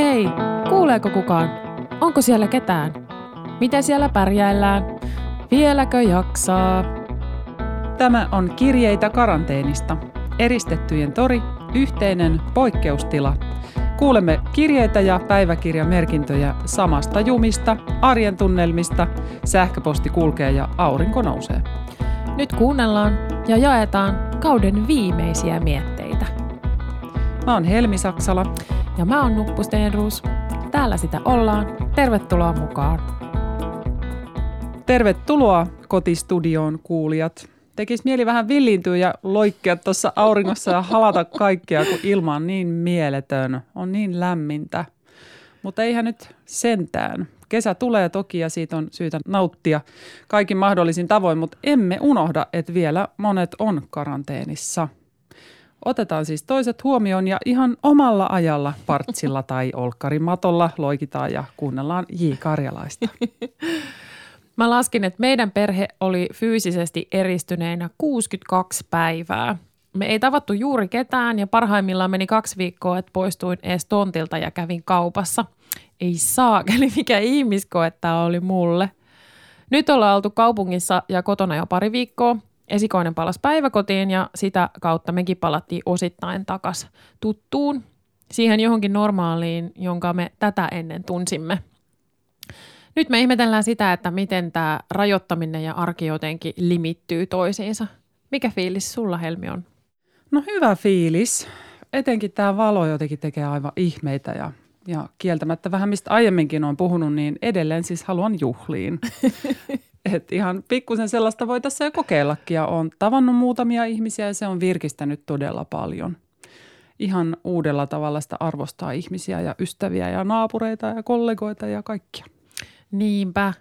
Hei, kuuleeko kukaan? Onko siellä ketään? Miten siellä pärjäillään? Vieläkö jaksaa? Tämä on Kirjeitä karanteenista. Eristettyjen tori, yhteinen poikkeustila. Kuulemme kirjeitä ja päiväkirjamerkintöjä samasta jumista, arjen tunnelmista, sähköposti kulkee ja aurinko nousee. Nyt kuunnellaan ja jaetaan kauden viimeisiä mietteitä. Mä oon Helmi Saksala. Ja mä oon Nuppu Stenruus. Täällä sitä ollaan. Tervetuloa mukaan. Tervetuloa kotistudioon kuulijat. Tekis mieli vähän villiintyä ja loikkea tuossa auringossa ja halata kaikkea, kun ilma on niin mieletön, on niin lämmintä. Mutta eihän nyt sentään. Kesä tulee toki ja siitä on syytä nauttia kaikin mahdollisin tavoin, mutta emme unohda, että vielä monet on karanteenissa. Otetaan siis toiset huomioon ja ihan omalla ajalla partsilla tai olkkarimatolla loikitaan ja kuunnellaan J. Karjalaista. Mä laskin, että meidän perhe oli fyysisesti eristyneenä 62 päivää. Me ei tavattu juuri ketään ja parhaimmillaan meni kaksi viikkoa, että poistuin ees tontilta ja kävin kaupassa. Ei saakeli, mikä ihmiskoe tämä oli mulle. Nyt ollaan oltu kaupungissa ja kotona jo pari viikkoa. Esikoinen palas päiväkotiin ja sitä kautta mekin palattiin osittain takas tuttuun, siihen johonkin normaaliin, jonka me tätä ennen tunsimme – nyt me ihmetellään sitä, että miten tämä rajoittaminen ja arki jotenkin limittyy toisiinsa. Mikä fiilis sulla, Helmi, on? No hyvä fiilis. Etenkin tämä valo jotenkin tekee aivan ihmeitä ja, ja kieltämättä vähän mistä aiemminkin on puhunut, niin edelleen siis haluan juhliin. Et ihan pikkusen sellaista voi tässä jo kokeillakin ja olen tavannut muutamia ihmisiä ja se on virkistänyt todella paljon. Ihan uudella tavalla sitä arvostaa ihmisiä ja ystäviä ja naapureita ja kollegoita ja kaikkia. Niinpä.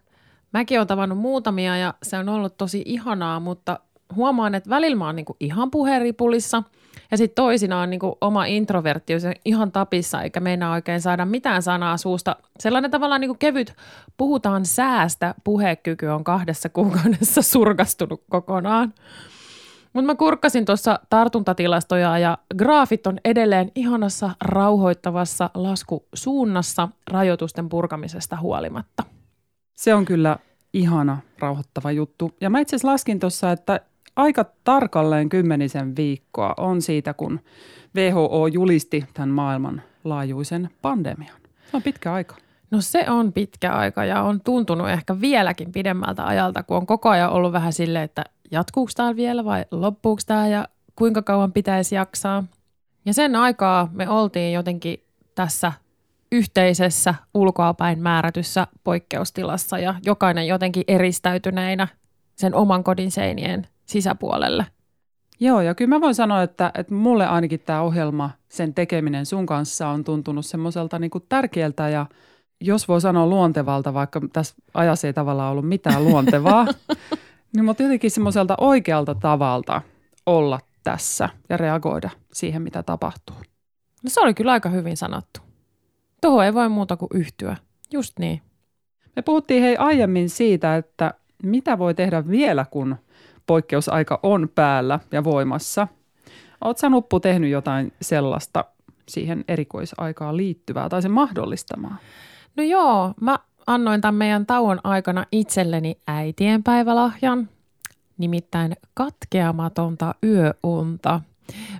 Mäkin olen tavannut muutamia ja se on ollut tosi ihanaa, mutta huomaan, että välillä mä oon niinku ihan puheripulissa ja sitten toisinaan niinku oma introverttius ihan tapissa eikä meinaa oikein saada mitään sanaa suusta. Sellainen tavallaan niinku kevyt puhutaan säästä puhekyky on kahdessa kuukaudessa surkastunut kokonaan. Mutta mä kurkkasin tuossa tartuntatilastoja ja graafit on edelleen ihanassa rauhoittavassa laskusuunnassa rajoitusten purkamisesta huolimatta. Se on kyllä ihana, rauhoittava juttu. Ja mä itse asiassa laskin tuossa, että aika tarkalleen kymmenisen viikkoa on siitä, kun WHO julisti tämän maailman laajuisen pandemian. Se on pitkä aika. No se on pitkä aika ja on tuntunut ehkä vieläkin pidemmältä ajalta, kun on koko ajan ollut vähän silleen, että jatkuuko tämä vielä vai loppuuko tämä ja kuinka kauan pitäisi jaksaa. Ja sen aikaa me oltiin jotenkin tässä yhteisessä ulkoapäin määrätyssä poikkeustilassa ja jokainen jotenkin eristäytyneinä sen oman kodin seinien sisäpuolelle. Joo, ja kyllä mä voin sanoa, että, että mulle ainakin tämä ohjelma, sen tekeminen sun kanssa on tuntunut semmoiselta niin tärkeältä ja jos voi sanoa luontevalta, vaikka tässä ajassa ei tavallaan ollut mitään luontevaa, niin mutta jotenkin semmoiselta oikealta tavalta olla tässä ja reagoida siihen, mitä tapahtuu. No se oli kyllä aika hyvin sanottu. Tuohon ei voi muuta kuin yhtyä. Just niin. Me puhuttiin hei aiemmin siitä, että mitä voi tehdä vielä, kun poikkeusaika on päällä ja voimassa. Oletko Nuppu tehnyt jotain sellaista siihen erikoisaikaan liittyvää tai sen mahdollistamaa? No joo, mä annoin tämän meidän tauon aikana itselleni äitienpäivälahjan, nimittäin katkeamatonta yöunta –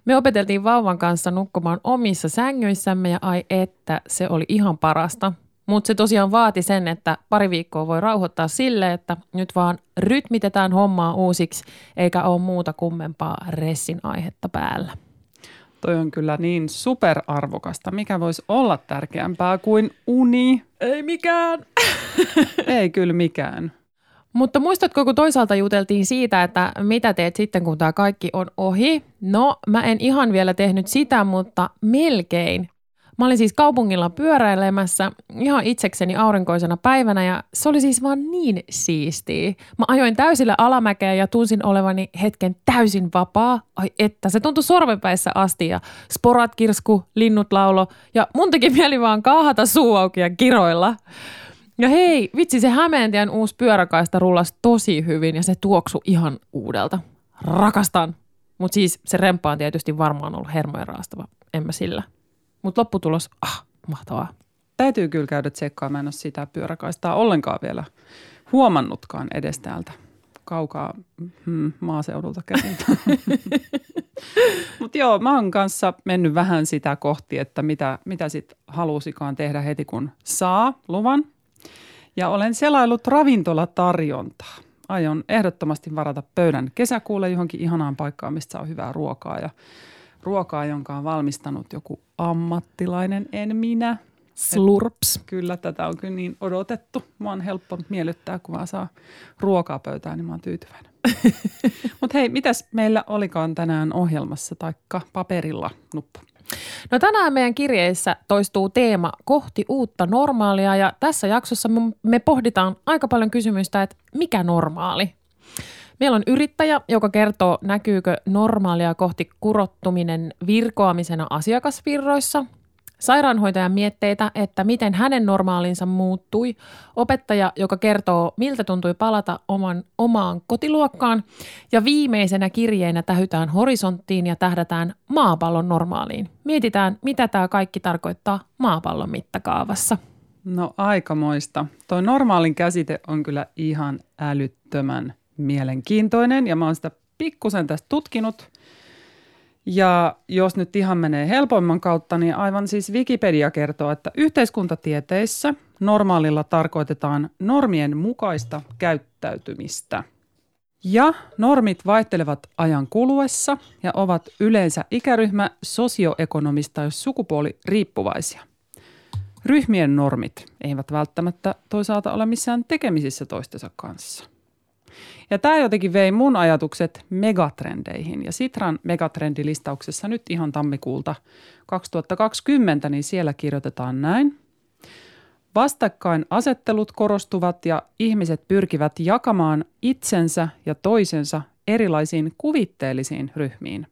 me opeteltiin vauvan kanssa nukkumaan omissa sängyissämme ja ai että se oli ihan parasta. Mutta se tosiaan vaati sen, että pari viikkoa voi rauhoittaa sille, että nyt vaan rytmitetään hommaa uusiksi, eikä ole muuta kummempaa ressin aihetta päällä. Toi on kyllä niin superarvokasta. Mikä voisi olla tärkeämpää kuin uni? Ei mikään. Ei kyllä mikään. Mutta muistatko, kun toisaalta juteltiin siitä, että mitä teet sitten, kun tämä kaikki on ohi? No, mä en ihan vielä tehnyt sitä, mutta melkein. Mä olin siis kaupungilla pyöräilemässä ihan itsekseni aurinkoisena päivänä ja se oli siis vaan niin siistiä. Mä ajoin täysillä alamäkeä ja tunsin olevani hetken täysin vapaa. Ai että, se tuntui sormenpäissä asti ja sporat kirsku, linnut laulo ja mun teki mieli vaan kaahata suu auki ja kiroilla. Ja hei, vitsi se Hämeentien uusi pyöräkaista rullasi tosi hyvin ja se tuoksu ihan uudelta. Rakastan. Mutta siis se remppa on tietysti varmaan ollut hermojen raastava. En mä sillä. Mutta lopputulos, ah, mahtavaa. täytyy kyllä käydä tsekkaamaan. En ole sitä pyöräkaistaa ollenkaan vielä huomannutkaan edes täältä kaukaa hmm, maaseudulta käsin. Mutta joo, mä oon kanssa mennyt vähän sitä kohti, että mitä, mitä sitten halusikaan tehdä heti kun saa luvan. Ja olen selailut ravintolatarjontaa. Aion ehdottomasti varata pöydän kesäkuulle johonkin ihanaan paikkaan, mistä saa hyvää ruokaa ja ruokaa, jonka on valmistanut joku ammattilainen, en minä. Slurps. Et kyllä, tätä on kyllä niin odotettu. Mua on helppo miellyttää, kun vaan saa ruokaa pöytään, niin mä oon tyytyväinen. Mutta hei, mitäs meillä olikaan tänään ohjelmassa taikka paperilla nuppu? No tänään meidän kirjeissä toistuu teema kohti uutta normaalia ja tässä jaksossa me pohditaan aika paljon kysymystä, että mikä normaali? Meillä on yrittäjä, joka kertoo, näkyykö normaalia kohti kurottuminen virkoamisena asiakasvirroissa – Sairaanhoitajan mietteitä, että miten hänen normaalinsa muuttui. Opettaja, joka kertoo, miltä tuntui palata oman, omaan kotiluokkaan. Ja viimeisenä kirjeenä tähytään horisonttiin ja tähdätään maapallon normaaliin. Mietitään, mitä tämä kaikki tarkoittaa maapallon mittakaavassa. No aikamoista. Toi normaalin käsite on kyllä ihan älyttömän mielenkiintoinen ja mä oon sitä pikkusen tästä tutkinut – ja jos nyt ihan menee helpoimman kautta, niin aivan siis Wikipedia kertoo, että yhteiskuntatieteissä normaalilla tarkoitetaan normien mukaista käyttäytymistä. Ja normit vaihtelevat ajan kuluessa ja ovat yleensä ikäryhmä sosioekonomista ja sukupuoli riippuvaisia. Ryhmien normit eivät välttämättä toisaalta ole missään tekemisissä toistensa kanssa – ja tämä jotenkin vei mun ajatukset megatrendeihin. Ja Sitran megatrendilistauksessa nyt ihan tammikuulta 2020, niin siellä kirjoitetaan näin. Vastakkain asettelut korostuvat ja ihmiset pyrkivät jakamaan itsensä ja toisensa erilaisiin kuvitteellisiin ryhmiin.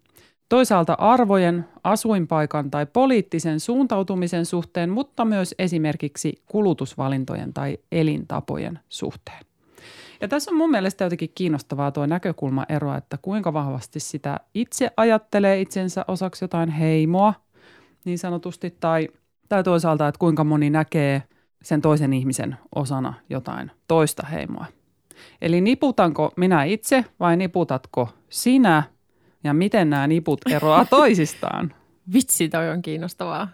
Toisaalta arvojen, asuinpaikan tai poliittisen suuntautumisen suhteen, mutta myös esimerkiksi kulutusvalintojen tai elintapojen suhteen. Ja tässä on mun mielestä jotenkin kiinnostavaa tuo näkökulmaero, että kuinka vahvasti sitä itse ajattelee itsensä osaksi jotain heimoa niin sanotusti, tai, tai toisaalta, että kuinka moni näkee sen toisen ihmisen osana jotain toista heimoa. Eli niputanko minä itse vai niputatko sinä ja miten nämä niput eroaa toisistaan? Vitsi, toi on kiinnostavaa.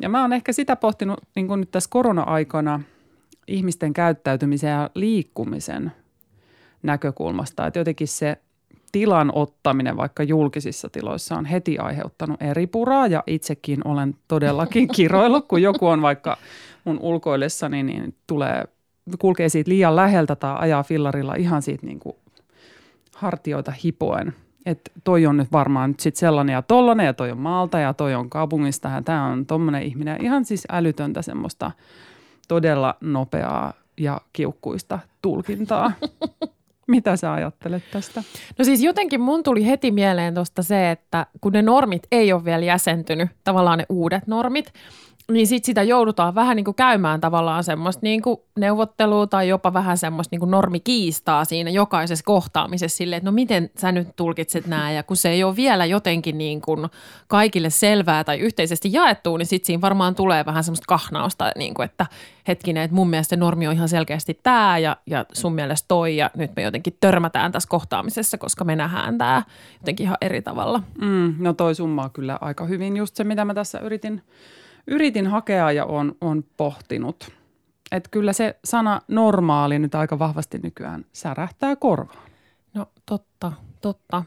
Ja mä oon ehkä sitä pohtinut niin nyt tässä korona-aikana – ihmisten käyttäytymisen ja liikkumisen näkökulmasta. Että jotenkin se tilan ottaminen vaikka julkisissa tiloissa on heti aiheuttanut eri puraa ja itsekin olen todellakin kiroillut, kun joku on vaikka mun ulkoillessani, niin tulee, kulkee siitä liian läheltä tai ajaa fillarilla ihan siitä niin kuin hartioita hipoen. Että toi on nyt varmaan nyt sit sellainen ja tollainen ja toi on maalta ja toi on kaupungista ja tämä on tommonen ihminen. Ihan siis älytöntä semmoista – todella nopeaa ja kiukkuista tulkintaa. Mitä sä ajattelet tästä? No siis jotenkin mun tuli heti mieleen tuosta se, että kun ne normit ei ole vielä jäsentynyt, tavallaan ne uudet normit, niin sit sitä joudutaan vähän niin kuin käymään tavallaan semmoista niin kuin neuvottelua tai jopa vähän semmoista niin kuin normikiistaa siinä jokaisessa kohtaamisessa silleen, että no miten sä nyt tulkitset nämä ja kun se ei ole vielä jotenkin niin kuin kaikille selvää tai yhteisesti jaettu, niin sitten siinä varmaan tulee vähän semmoista kahnausta, niin kuin, että hetkinen, että mun mielestä normi on ihan selkeästi tämä ja, ja sun mielestä toi ja nyt me jotenkin törmätään tässä kohtaamisessa, koska me nähdään tämä jotenkin ihan eri tavalla. Mm, no toi summaa kyllä aika hyvin just se, mitä mä tässä yritin – yritin hakea ja on, on pohtinut. Että kyllä se sana normaali nyt aika vahvasti nykyään särähtää korvaan. No totta, totta.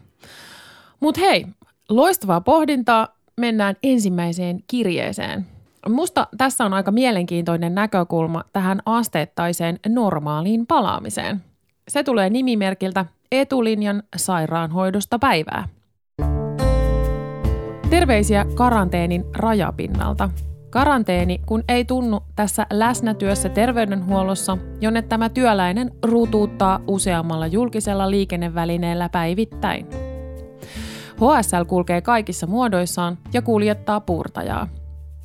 Mutta hei, loistavaa pohdintaa. Mennään ensimmäiseen kirjeeseen. Musta tässä on aika mielenkiintoinen näkökulma tähän asteittaiseen normaaliin palaamiseen. Se tulee nimimerkiltä Etulinjan sairaanhoidosta päivää. Terveisiä karanteenin rajapinnalta. Karanteeni, kun ei tunnu tässä läsnätyössä terveydenhuollossa, jonne tämä työläinen ruutuuttaa useammalla julkisella liikennevälineellä päivittäin. HSL kulkee kaikissa muodoissaan ja kuljettaa puurtajaa.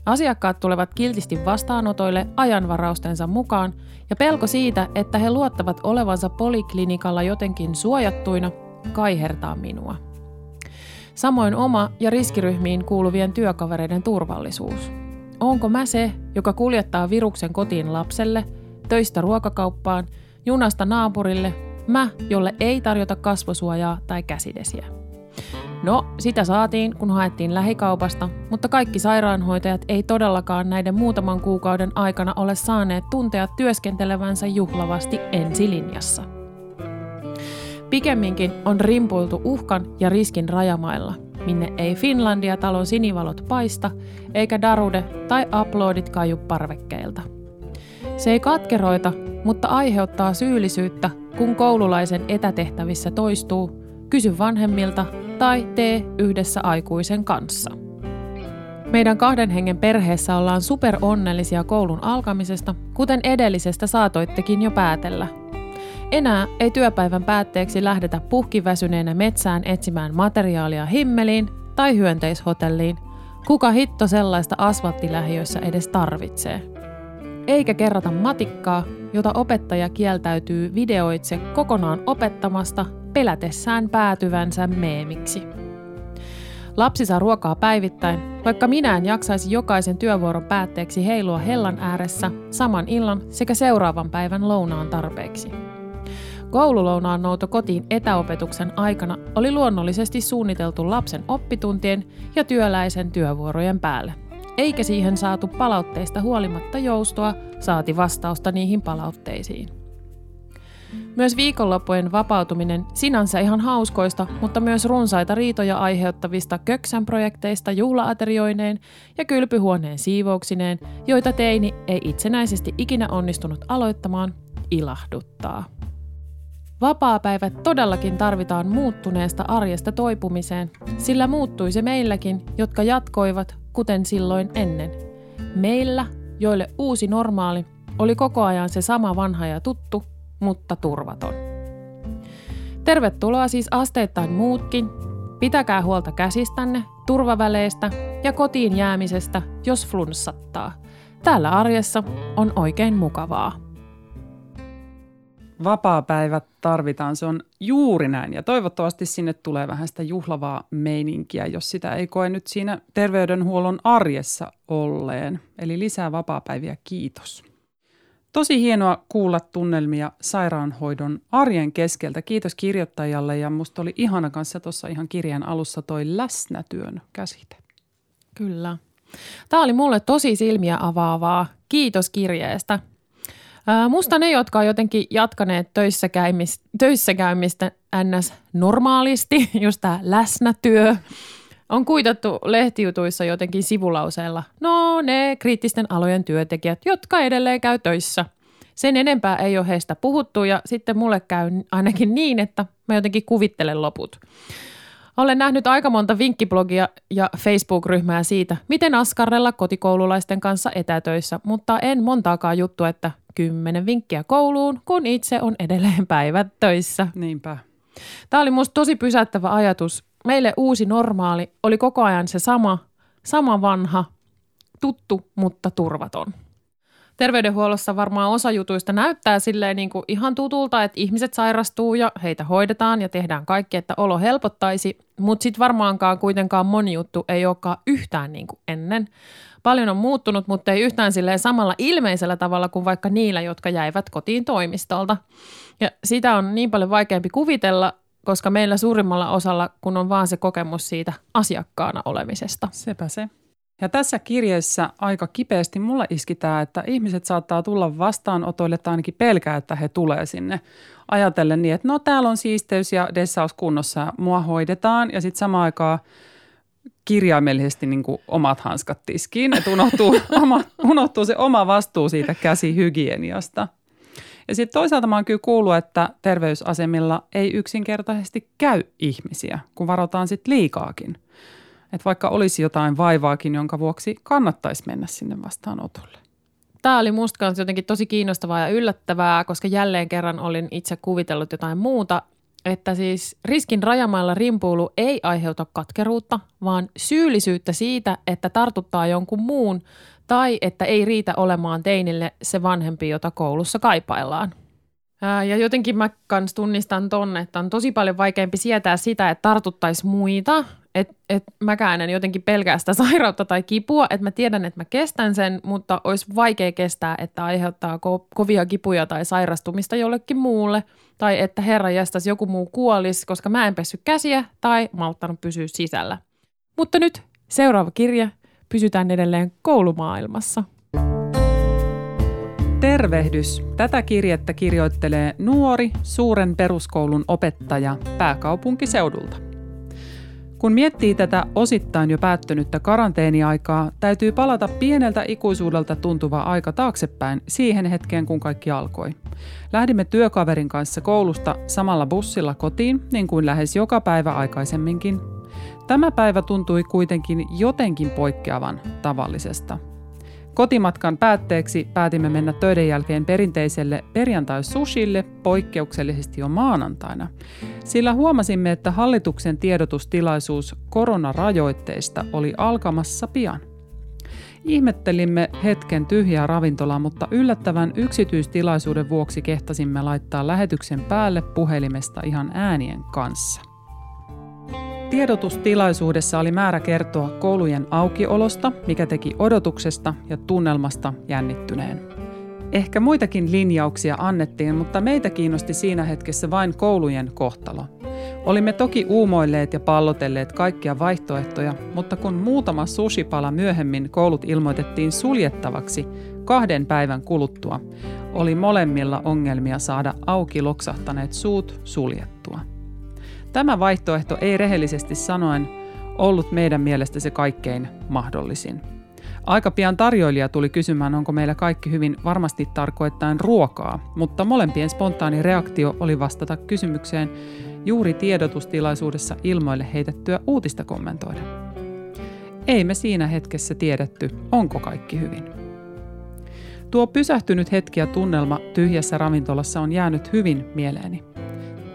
Asiakkaat tulevat kiltisti vastaanotoille ajanvaraustensa mukaan ja pelko siitä, että he luottavat olevansa poliklinikalla jotenkin suojattuina, kaihertaa minua. Samoin oma ja riskiryhmiin kuuluvien työkavereiden turvallisuus – onko mä se, joka kuljettaa viruksen kotiin lapselle, töistä ruokakauppaan, junasta naapurille, mä, jolle ei tarjota kasvosuojaa tai käsidesiä. No, sitä saatiin, kun haettiin lähikaupasta, mutta kaikki sairaanhoitajat ei todellakaan näiden muutaman kuukauden aikana ole saaneet tuntea työskentelevänsä juhlavasti ensilinjassa. Pikemminkin on rimpuiltu uhkan ja riskin rajamailla, minne ei Finlandia talon sinivalot paista, eikä darude tai uploadit kaju parvekkeilta. Se ei katkeroita, mutta aiheuttaa syyllisyyttä, kun koululaisen etätehtävissä toistuu, kysy vanhemmilta tai tee yhdessä aikuisen kanssa. Meidän kahden hengen perheessä ollaan super onnellisia koulun alkamisesta, kuten edellisestä saatoittekin jo päätellä. Enää ei työpäivän päätteeksi lähdetä puhkiväsyneenä metsään etsimään materiaalia himmeliin tai hyönteishotelliin. Kuka hitto sellaista asfalttilähiöissä edes tarvitsee? Eikä kerrota matikkaa, jota opettaja kieltäytyy videoitse kokonaan opettamasta pelätessään päätyvänsä meemiksi. Lapsi saa ruokaa päivittäin, vaikka minä en jaksaisi jokaisen työvuoron päätteeksi heilua hellan ääressä saman illan sekä seuraavan päivän lounaan tarpeeksi. Koululounaan nouto kotiin etäopetuksen aikana oli luonnollisesti suunniteltu lapsen oppituntien ja työläisen työvuorojen päälle. Eikä siihen saatu palautteista huolimatta joustoa, saati vastausta niihin palautteisiin. Myös viikonloppujen vapautuminen sinänsä ihan hauskoista, mutta myös runsaita riitoja aiheuttavista köksän projekteista juhlaaterioineen ja kylpyhuoneen siivouksineen, joita teini ei itsenäisesti ikinä onnistunut aloittamaan, ilahduttaa. Vapaapäivät todellakin tarvitaan muuttuneesta arjesta toipumiseen, sillä muuttui se meilläkin, jotka jatkoivat kuten silloin ennen. Meillä, joille uusi normaali, oli koko ajan se sama vanha ja tuttu, mutta turvaton. Tervetuloa siis asteittain muutkin. Pitäkää huolta käsistänne, turvaväleistä ja kotiin jäämisestä, jos flunssattaa. Täällä arjessa on oikein mukavaa. Vapaapäivät tarvitaan, se on juuri näin. Ja toivottavasti sinne tulee vähän sitä juhlavaa meininkiä, jos sitä ei koe nyt siinä terveydenhuollon arjessa olleen. Eli lisää vapaapäiviä, kiitos. Tosi hienoa kuulla tunnelmia sairaanhoidon arjen keskeltä. Kiitos kirjoittajalle ja musta oli ihana kanssa tuossa ihan kirjan alussa toi läsnätyön käsite. Kyllä. Tämä oli mulle tosi silmiä avaavaa. Kiitos kirjeestä. Musta ne, jotka on jotenkin jatkaneet töissä, käymistä, töissä käymistä ns. normaalisti, just tämä läsnätyö, on kuitattu lehtijutuissa jotenkin sivulauseella. No ne kriittisten alojen työntekijät, jotka edelleen käy töissä. Sen enempää ei ole heistä puhuttu ja sitten mulle käy ainakin niin, että mä jotenkin kuvittelen loput. Olen nähnyt aika monta vinkkiblogia ja Facebook-ryhmää siitä, miten askarrella kotikoululaisten kanssa etätöissä, mutta en montaakaan juttu, että kymmenen vinkkiä kouluun, kun itse on edelleen päivät töissä. Niinpä. Tämä oli musta tosi pysäyttävä ajatus. Meille uusi normaali oli koko ajan se sama, sama vanha, tuttu, mutta turvaton. Terveydenhuollossa varmaan osa jutuista näyttää silleen niin kuin ihan tutulta, että ihmiset sairastuu ja heitä hoidetaan ja tehdään kaikki, että olo helpottaisi, mutta sitten varmaankaan kuitenkaan moni juttu ei olekaan yhtään niin kuin ennen. Paljon on muuttunut, mutta ei yhtään silleen samalla ilmeisellä tavalla kuin vaikka niillä, jotka jäivät kotiin toimistolta. Ja sitä on niin paljon vaikeampi kuvitella, koska meillä suurimmalla osalla, kun on vaan se kokemus siitä asiakkaana olemisesta. Sepä se. Ja tässä kirjeessä aika kipeästi mulla iskitää, että ihmiset saattaa tulla vastaanotoille tai ainakin pelkää, että he tulee sinne ajatellen niin, että no täällä on siisteys ja dessaus kunnossa ja mua hoidetaan ja sitten samaan aikaan kirjaimellisesti niin kuin omat hanskat tiskiin, että unohtuu, oma, unohtuu se oma vastuu siitä käsihygieniasta. Ja sitten toisaalta mä oon kyllä kuullut, että terveysasemilla ei yksinkertaisesti käy ihmisiä, kun varotaan sitten liikaakin. Että vaikka olisi jotain vaivaakin, jonka vuoksi kannattaisi mennä sinne vastaanotolle. Tämä oli musta jotenkin tosi kiinnostavaa ja yllättävää, koska jälleen kerran olin itse kuvitellut jotain muuta. Että siis riskin rajamailla rimpuulu ei aiheuta katkeruutta, vaan syyllisyyttä siitä, että tartuttaa jonkun muun tai että ei riitä olemaan teinille se vanhempi, jota koulussa kaipaillaan. Ja jotenkin mä kans tunnistan tonne, että on tosi paljon vaikeampi sietää sitä, että tartuttaisi muita, että et mäkään en jotenkin pelkää sitä sairautta tai kipua, että mä tiedän, että mä kestän sen, mutta olisi vaikea kestää, että aiheuttaa ko- kovia kipuja tai sairastumista jollekin muulle, tai että herra jästäisi joku muu kuolis, koska mä en pessy käsiä tai malttanut pysyä sisällä. Mutta nyt seuraava kirja, pysytään edelleen koulumaailmassa. Tervehdys! Tätä kirjettä kirjoittelee nuori suuren peruskoulun opettaja pääkaupunkiseudulta. Kun miettii tätä osittain jo päättynyttä karanteeniaikaa, täytyy palata pieneltä ikuisuudelta tuntuva aika taaksepäin siihen hetkeen, kun kaikki alkoi. Lähdimme työkaverin kanssa koulusta samalla bussilla kotiin, niin kuin lähes joka päivä aikaisemminkin. Tämä päivä tuntui kuitenkin jotenkin poikkeavan tavallisesta – Kotimatkan päätteeksi päätimme mennä töiden jälkeen perinteiselle perjantai-sushille poikkeuksellisesti jo maanantaina, sillä huomasimme, että hallituksen tiedotustilaisuus koronarajoitteista oli alkamassa pian. Ihmettelimme hetken tyhjää ravintolaa, mutta yllättävän yksityistilaisuuden vuoksi kehtasimme laittaa lähetyksen päälle puhelimesta ihan äänien kanssa. Tiedotustilaisuudessa oli määrä kertoa koulujen aukiolosta, mikä teki odotuksesta ja tunnelmasta jännittyneen. Ehkä muitakin linjauksia annettiin, mutta meitä kiinnosti siinä hetkessä vain koulujen kohtalo. Olimme toki uumoilleet ja pallotelleet kaikkia vaihtoehtoja, mutta kun muutama sushipala myöhemmin koulut ilmoitettiin suljettavaksi kahden päivän kuluttua, oli molemmilla ongelmia saada auki loksahtaneet suut suljettua. Tämä vaihtoehto ei rehellisesti sanoen ollut meidän mielestä se kaikkein mahdollisin. Aika pian tarjoilija tuli kysymään, onko meillä kaikki hyvin varmasti tarkoittain ruokaa, mutta molempien spontaani reaktio oli vastata kysymykseen juuri tiedotustilaisuudessa ilmoille heitettyä uutista kommentoida. Ei me siinä hetkessä tiedetty, onko kaikki hyvin. Tuo pysähtynyt hetki ja tunnelma tyhjässä ravintolassa on jäänyt hyvin mieleeni.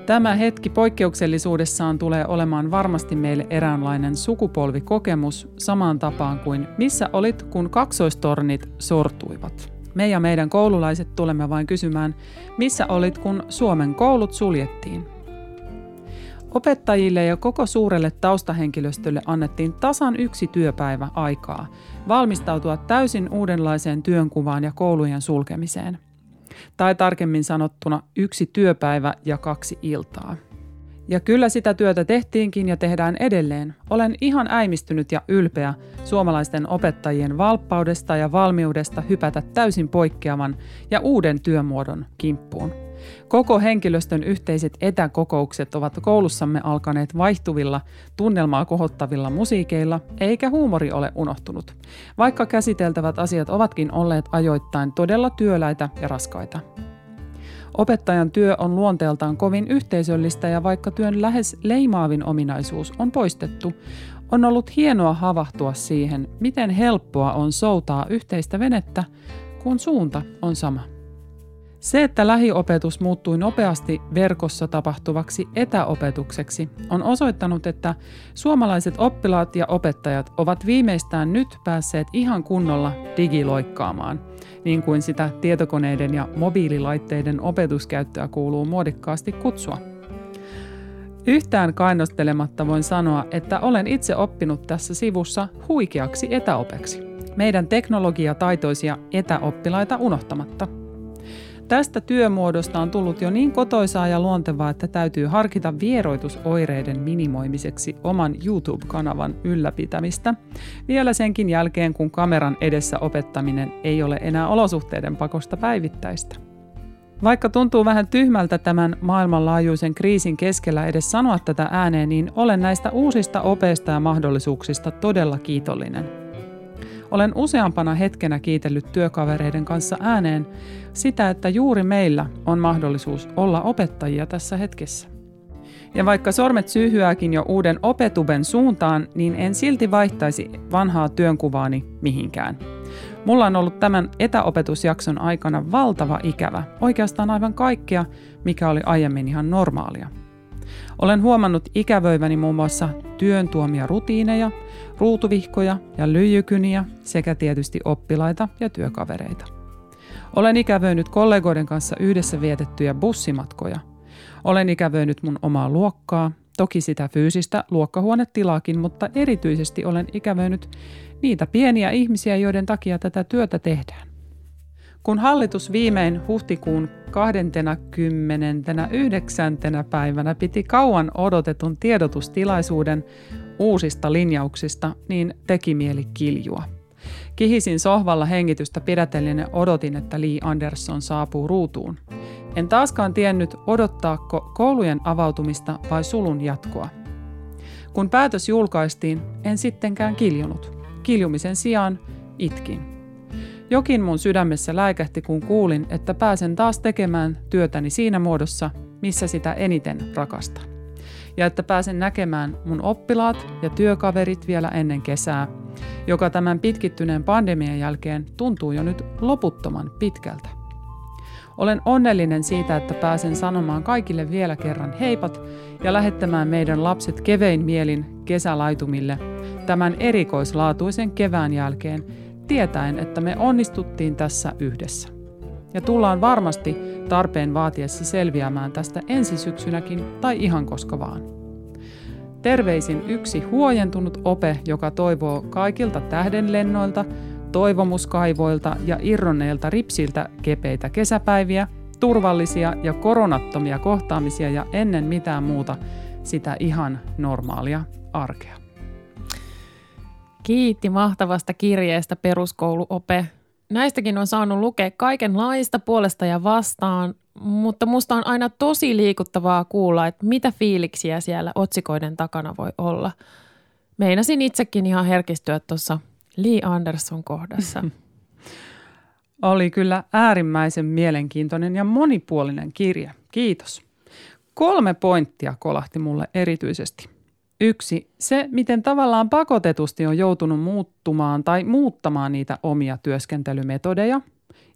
Tämä hetki poikkeuksellisuudessaan tulee olemaan varmasti meille eräänlainen sukupolvikokemus samaan tapaan kuin missä olit, kun kaksoistornit sortuivat. Me ja meidän koululaiset tulemme vain kysymään, missä olit, kun Suomen koulut suljettiin. Opettajille ja koko suurelle taustahenkilöstölle annettiin tasan yksi työpäivä aikaa valmistautua täysin uudenlaiseen työnkuvaan ja koulujen sulkemiseen – tai tarkemmin sanottuna yksi työpäivä ja kaksi iltaa. Ja kyllä sitä työtä tehtiinkin ja tehdään edelleen. Olen ihan äimistynyt ja ylpeä suomalaisten opettajien valppaudesta ja valmiudesta hypätä täysin poikkeavan ja uuden työmuodon kimppuun. Koko henkilöstön yhteiset etäkokoukset ovat koulussamme alkaneet vaihtuvilla, tunnelmaa kohottavilla musiikeilla, eikä huumori ole unohtunut, vaikka käsiteltävät asiat ovatkin olleet ajoittain todella työläitä ja raskaita. Opettajan työ on luonteeltaan kovin yhteisöllistä ja vaikka työn lähes leimaavin ominaisuus on poistettu, on ollut hienoa havahtua siihen, miten helppoa on soutaa yhteistä venettä, kun suunta on sama. Se, että lähiopetus muuttui nopeasti verkossa tapahtuvaksi etäopetukseksi, on osoittanut, että suomalaiset oppilaat ja opettajat ovat viimeistään nyt päässeet ihan kunnolla digiloikkaamaan, niin kuin sitä tietokoneiden ja mobiililaitteiden opetuskäyttöä kuuluu muodikkaasti kutsua. Yhtään kainostelematta voin sanoa, että olen itse oppinut tässä sivussa huikeaksi etäopeksi. Meidän teknologiataitoisia etäoppilaita unohtamatta – Tästä työmuodosta on tullut jo niin kotoisaa ja luontevaa, että täytyy harkita vieroitusoireiden minimoimiseksi oman YouTube-kanavan ylläpitämistä. Vielä senkin jälkeen, kun kameran edessä opettaminen ei ole enää olosuhteiden pakosta päivittäistä. Vaikka tuntuu vähän tyhmältä tämän maailmanlaajuisen kriisin keskellä edes sanoa tätä ääneen, niin olen näistä uusista opeista ja mahdollisuuksista todella kiitollinen. Olen useampana hetkenä kiitellyt työkavereiden kanssa ääneen sitä, että juuri meillä on mahdollisuus olla opettajia tässä hetkessä. Ja vaikka sormet syyhyääkin jo uuden opetuben suuntaan, niin en silti vaihtaisi vanhaa työnkuvaani mihinkään. Mulla on ollut tämän etäopetusjakson aikana valtava ikävä, oikeastaan aivan kaikkea, mikä oli aiemmin ihan normaalia. Olen huomannut ikävöiväni muun muassa työn tuomia rutiineja, ruutuvihkoja ja lyijykyniä sekä tietysti oppilaita ja työkavereita. Olen ikävöinyt kollegoiden kanssa yhdessä vietettyjä bussimatkoja. Olen ikävöinyt mun omaa luokkaa, Toki sitä fyysistä luokkahuonetilaakin, mutta erityisesti olen ikävöinyt niitä pieniä ihmisiä, joiden takia tätä työtä tehdään. Kun hallitus viimein huhtikuun 29. päivänä piti kauan odotetun tiedotustilaisuuden uusista linjauksista, niin teki mieli kiljua. Kihisin sohvalla hengitystä pidätellen ja odotin, että Lee Anderson saapuu ruutuun. En taaskaan tiennyt, odottaako koulujen avautumista vai sulun jatkoa. Kun päätös julkaistiin, en sittenkään kiljunut. Kiljumisen sijaan itkin. Jokin mun sydämessä läikähti, kun kuulin, että pääsen taas tekemään työtäni siinä muodossa, missä sitä eniten rakastan. Ja että pääsen näkemään mun oppilaat ja työkaverit vielä ennen kesää, joka tämän pitkittyneen pandemian jälkeen tuntuu jo nyt loputtoman pitkältä. Olen onnellinen siitä, että pääsen sanomaan kaikille vielä kerran heipat ja lähettämään meidän lapset kevein mielin kesälaitumille tämän erikoislaatuisen kevään jälkeen – tietäen, että me onnistuttiin tässä yhdessä. Ja tullaan varmasti tarpeen vaatiessa selviämään tästä ensi syksynäkin tai ihan koska vaan. Terveisin yksi huojentunut ope, joka toivoo kaikilta tähdenlennoilta, toivomuskaivoilta ja irronneilta ripsiltä kepeitä kesäpäiviä, turvallisia ja koronattomia kohtaamisia ja ennen mitään muuta sitä ihan normaalia arkea. Kiitti mahtavasta kirjeestä peruskouluope. Näistäkin on saanut lukea kaikenlaista puolesta ja vastaan, mutta musta on aina tosi liikuttavaa kuulla, että mitä fiiliksiä siellä otsikoiden takana voi olla. Meinasin itsekin ihan herkistyä tuossa Lee Anderson kohdassa. Oli kyllä äärimmäisen mielenkiintoinen ja monipuolinen kirja. Kiitos. Kolme pointtia kolahti mulle erityisesti – Yksi, se miten tavallaan pakotetusti on joutunut muuttumaan tai muuttamaan niitä omia työskentelymetodeja.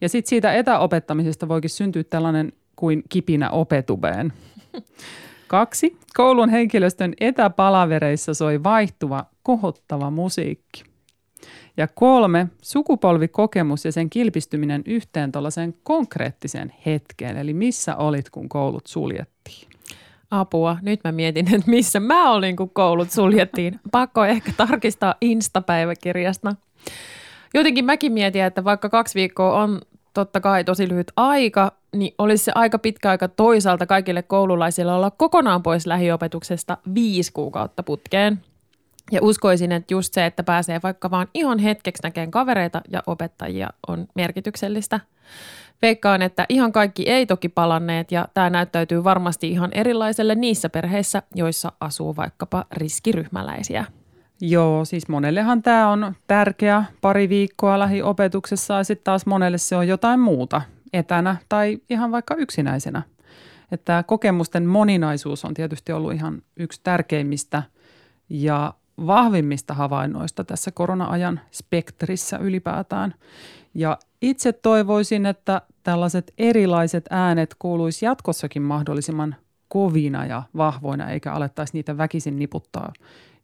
Ja sitten siitä etäopettamisesta voikin syntyä tällainen kuin kipinä opetubeen. Kaksi, koulun henkilöstön etäpalavereissa soi vaihtuva, kohottava musiikki. Ja kolme, sukupolvikokemus ja sen kilpistyminen yhteen tällaiseen konkreettiseen hetkeen, eli missä olit, kun koulut suljettiin apua. Nyt mä mietin, että missä mä olin, kun koulut suljettiin. Pakko ehkä tarkistaa Insta-päiväkirjasta. Jotenkin mäkin mietin, että vaikka kaksi viikkoa on totta kai tosi lyhyt aika, niin olisi se aika pitkä aika toisaalta kaikille koululaisille olla kokonaan pois lähiopetuksesta viisi kuukautta putkeen. Ja uskoisin, että just se, että pääsee vaikka vaan ihan hetkeksi näkemään kavereita ja opettajia on merkityksellistä. Veikkaan, että ihan kaikki ei toki palanneet ja tämä näyttäytyy varmasti ihan erilaiselle niissä perheissä, joissa asuu vaikkapa riskiryhmäläisiä. Joo, siis monellehan tämä on tärkeä pari viikkoa lähiopetuksessa ja sitten taas monelle se on jotain muuta, etänä tai ihan vaikka yksinäisenä. Että kokemusten moninaisuus on tietysti ollut ihan yksi tärkeimmistä ja vahvimmista havainnoista tässä korona-ajan spektrissä ylipäätään. Ja itse toivoisin, että tällaiset erilaiset äänet kuuluisi jatkossakin mahdollisimman kovina ja vahvoina, eikä alettaisi niitä väkisin niputtaa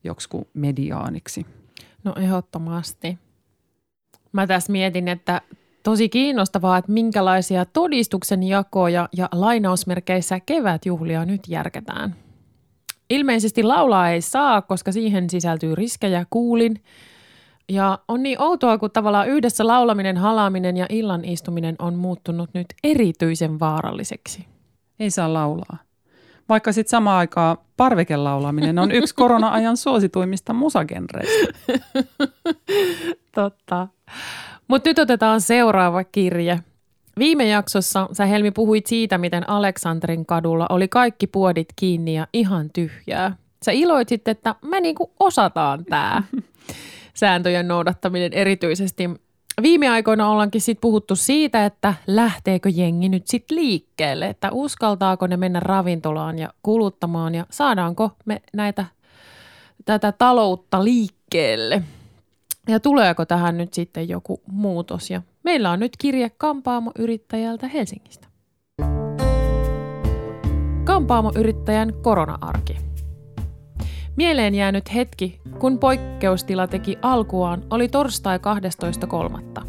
joksikin mediaaniksi. No ehdottomasti. Mä tässä mietin, että tosi kiinnostavaa, että minkälaisia todistuksen jakoja ja lainausmerkeissä kevätjuhlia nyt järketään. Ilmeisesti laulaa ei saa, koska siihen sisältyy riskejä, kuulin – ja on niin outoa, kun tavallaan yhdessä laulaminen, halaaminen ja illan istuminen on muuttunut nyt erityisen vaaralliseksi. Ei saa laulaa. Vaikka sitten samaan aikaan parvekelaulaminen on yksi korona-ajan suosituimmista musagenreistä. Totta. Mutta nyt otetaan seuraava kirje. Viime jaksossa sä Helmi puhuit siitä, miten Aleksanterin kadulla oli kaikki puodit kiinni ja ihan tyhjää. Sä iloitsit, että me niinku osataan tää. sääntöjen noudattaminen erityisesti. Viime aikoina ollaankin sitten puhuttu siitä, että lähteekö jengi nyt sitten liikkeelle, että uskaltaako ne mennä ravintolaan ja kuluttamaan ja saadaanko me näitä tätä taloutta liikkeelle. Ja tuleeko tähän nyt sitten joku muutos? Ja meillä on nyt kirje Kampaamo-yrittäjältä Helsingistä. Kampaamo-yrittäjän korona-arki. Mieleen jäänyt hetki, kun poikkeustila teki alkuaan, oli torstai 12.3.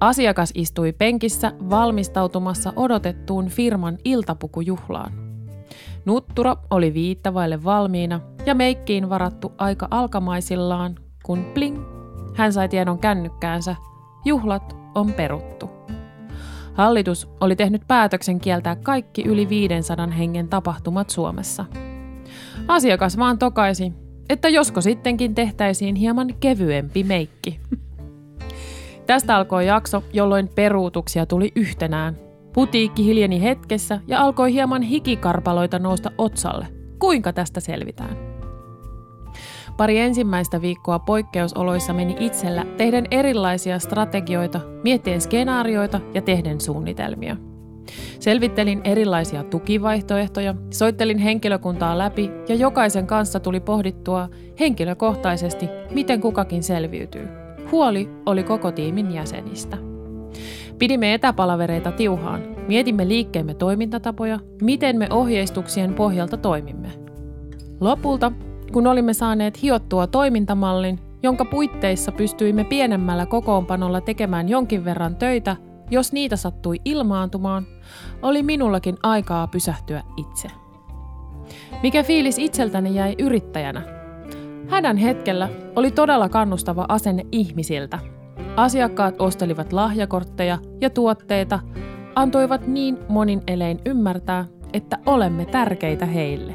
Asiakas istui penkissä valmistautumassa odotettuun firman iltapukujuhlaan. Nuttura oli viittavaille valmiina ja meikkiin varattu aika alkamaisillaan, kun pling, hän sai tiedon kännykkäänsä, juhlat on peruttu. Hallitus oli tehnyt päätöksen kieltää kaikki yli 500 hengen tapahtumat Suomessa. Asiakas vaan tokaisi, että josko sittenkin tehtäisiin hieman kevyempi meikki. Tästä alkoi jakso, jolloin peruutuksia tuli yhtenään. Putiikki hiljeni hetkessä ja alkoi hieman hikikarpaloita nousta otsalle. Kuinka tästä selvitään? Pari ensimmäistä viikkoa poikkeusoloissa meni itsellä tehden erilaisia strategioita, miettien skenaarioita ja tehden suunnitelmia. Selvittelin erilaisia tukivaihtoehtoja, soittelin henkilökuntaa läpi ja jokaisen kanssa tuli pohdittua henkilökohtaisesti, miten kukakin selviytyy. Huoli oli koko tiimin jäsenistä. Pidimme etäpalavereita tiuhaan. Mietimme liikkeemme toimintatapoja, miten me ohjeistuksien pohjalta toimimme. Lopulta kun olimme saaneet hiottua toimintamallin, jonka puitteissa pystyimme pienemmällä kokoonpanolla tekemään jonkin verran töitä, jos niitä sattui ilmaantumaan, oli minullakin aikaa pysähtyä itse. Mikä fiilis itseltäni jäi yrittäjänä? Hädän hetkellä oli todella kannustava asenne ihmisiltä. Asiakkaat ostelivat lahjakortteja ja tuotteita, antoivat niin monin elein ymmärtää, että olemme tärkeitä heille.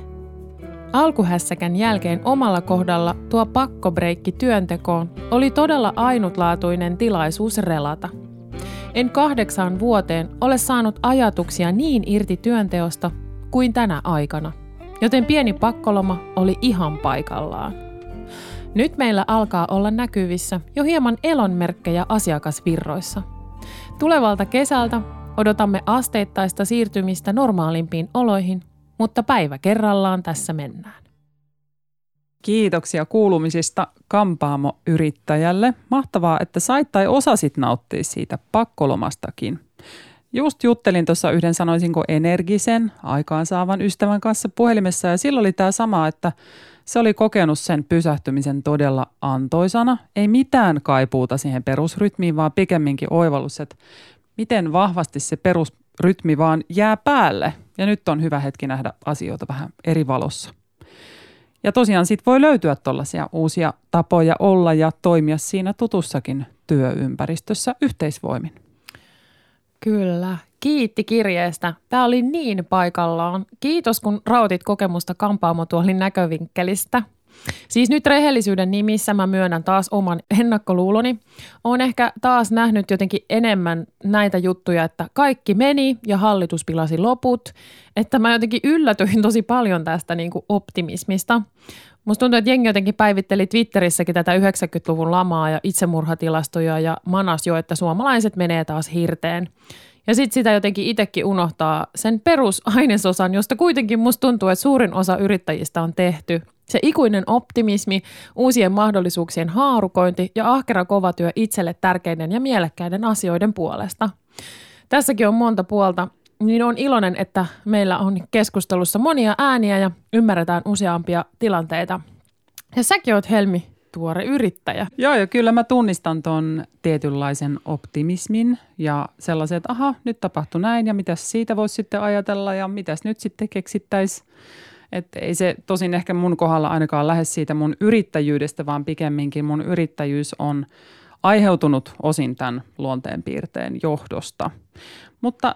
Alkuhässäkän jälkeen omalla kohdalla tuo pakkobreikki työntekoon oli todella ainutlaatuinen tilaisuus relata. En kahdeksaan vuoteen ole saanut ajatuksia niin irti työnteosta kuin tänä aikana, joten pieni pakkoloma oli ihan paikallaan. Nyt meillä alkaa olla näkyvissä jo hieman elonmerkkejä asiakasvirroissa. Tulevalta kesältä odotamme asteittaista siirtymistä normaalimpiin oloihin mutta päivä kerrallaan tässä mennään. Kiitoksia kuulumisista kampaamo-yrittäjälle. Mahtavaa, että sait tai osasit nauttia siitä pakkolomastakin. Just juttelin tuossa yhden sanoisinko energisen, aikaansaavan ystävän kanssa puhelimessa ja silloin oli tämä sama, että se oli kokenut sen pysähtymisen todella antoisana. Ei mitään kaipuuta siihen perusrytmiin, vaan pikemminkin oivallus, että miten vahvasti se perusrytmi vaan jää päälle ja nyt on hyvä hetki nähdä asioita vähän eri valossa. Ja tosiaan sitten voi löytyä tuollaisia uusia tapoja olla ja toimia siinä tutussakin työympäristössä yhteisvoimin. Kyllä. Kiitti kirjeestä. Tämä oli niin paikallaan. Kiitos, kun rautit kokemusta kampaamotuolin näkövinkkelistä. Siis nyt rehellisyyden nimissä mä myönnän taas oman ennakkoluuloni. Olen ehkä taas nähnyt jotenkin enemmän näitä juttuja, että kaikki meni ja hallitus pilasi loput. Että mä jotenkin yllätyin tosi paljon tästä niin kuin optimismista. Musta tuntuu, että jengi jotenkin päivitteli Twitterissäkin tätä 90-luvun lamaa ja itsemurhatilastoja ja manas jo, että suomalaiset menee taas hirteen. Ja sitten sitä jotenkin itsekin unohtaa sen perusainesosan, josta kuitenkin musta tuntuu, että suurin osa yrittäjistä on tehty – se ikuinen optimismi, uusien mahdollisuuksien haarukointi ja ahkera kova työ itselle tärkeiden ja mielekkäiden asioiden puolesta. Tässäkin on monta puolta, niin on iloinen, että meillä on keskustelussa monia ääniä ja ymmärretään useampia tilanteita. Ja säkin oot Helmi tuore yrittäjä. Joo, ja kyllä mä tunnistan ton tietynlaisen optimismin ja sellaisen, että aha, nyt tapahtui näin ja mitäs siitä voisi sitten ajatella ja mitäs nyt sitten keksittäisiin että ei se tosin ehkä mun kohdalla ainakaan lähde siitä mun yrittäjyydestä, vaan pikemminkin mun yrittäjyys on aiheutunut osin tämän luonteenpiirteen johdosta. Mutta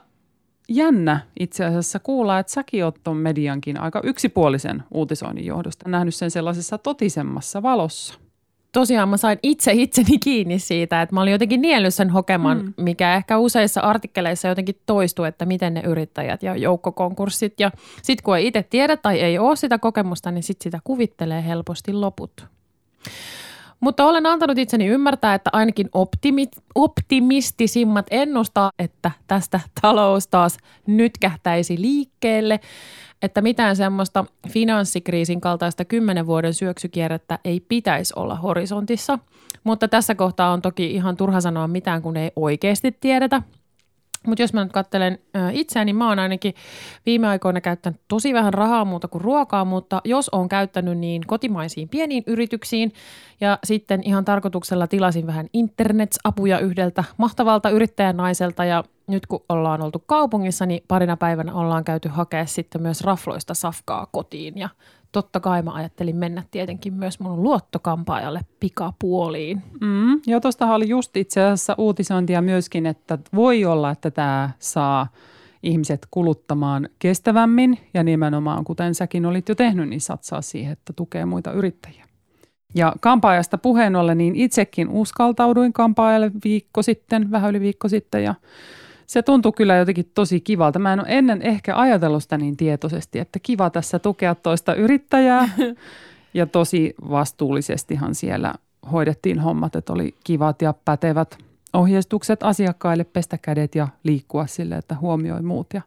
jännä itse asiassa kuulla, että säkin oot ton mediankin aika yksipuolisen uutisoinnin johdosta nähnyt sen sellaisessa totisemmassa valossa tosiaan mä sain itse itseni kiinni siitä, että mä olin jotenkin niellyt sen hokeman, mm. mikä ehkä useissa artikkeleissa jotenkin toistuu, että miten ne yrittäjät ja joukkokonkurssit. Ja sitten kun ei itse tiedä tai ei ole sitä kokemusta, niin sitten sitä kuvittelee helposti loput. Mutta olen antanut itseni ymmärtää, että ainakin optimi- optimistisimmat ennustaa, että tästä talous taas nyt kähtäisi liikkeelle että mitään semmoista finanssikriisin kaltaista kymmenen vuoden syöksykierrettä ei pitäisi olla horisontissa. Mutta tässä kohtaa on toki ihan turha sanoa mitään, kun ei oikeasti tiedetä. Mutta jos mä nyt katselen itseäni, niin mä oon ainakin viime aikoina käyttänyt tosi vähän rahaa muuta kuin ruokaa, mutta jos on käyttänyt niin kotimaisiin pieniin yrityksiin. Ja sitten ihan tarkoituksella tilasin vähän internetsapuja yhdeltä mahtavalta yrittäjänaiselta. Ja nyt kun ollaan oltu kaupungissa, niin parina päivänä ollaan käyty hakea sitten myös rafloista safkaa kotiin. Ja totta kai mä ajattelin mennä tietenkin myös mun luottokampaajalle pikapuoliin. Mm, joo, tuosta oli just itse asiassa uutisointia myöskin, että voi olla, että tämä saa ihmiset kuluttamaan kestävämmin ja nimenomaan, kuten säkin olit jo tehnyt, niin satsaa siihen, että tukee muita yrittäjiä. Ja kampaajasta puheen ollen, niin itsekin uskaltauduin kampaajalle viikko sitten, vähän yli viikko sitten ja se tuntui kyllä jotenkin tosi kivalta. Mä en ole ennen ehkä ajatellut sitä niin tietoisesti, että kiva tässä tukea toista yrittäjää. ja tosi vastuullisestihan siellä hoidettiin hommat, että oli kivat ja pätevät ohjeistukset asiakkaille pestä kädet ja liikkua sille, että huomioi muut. Ja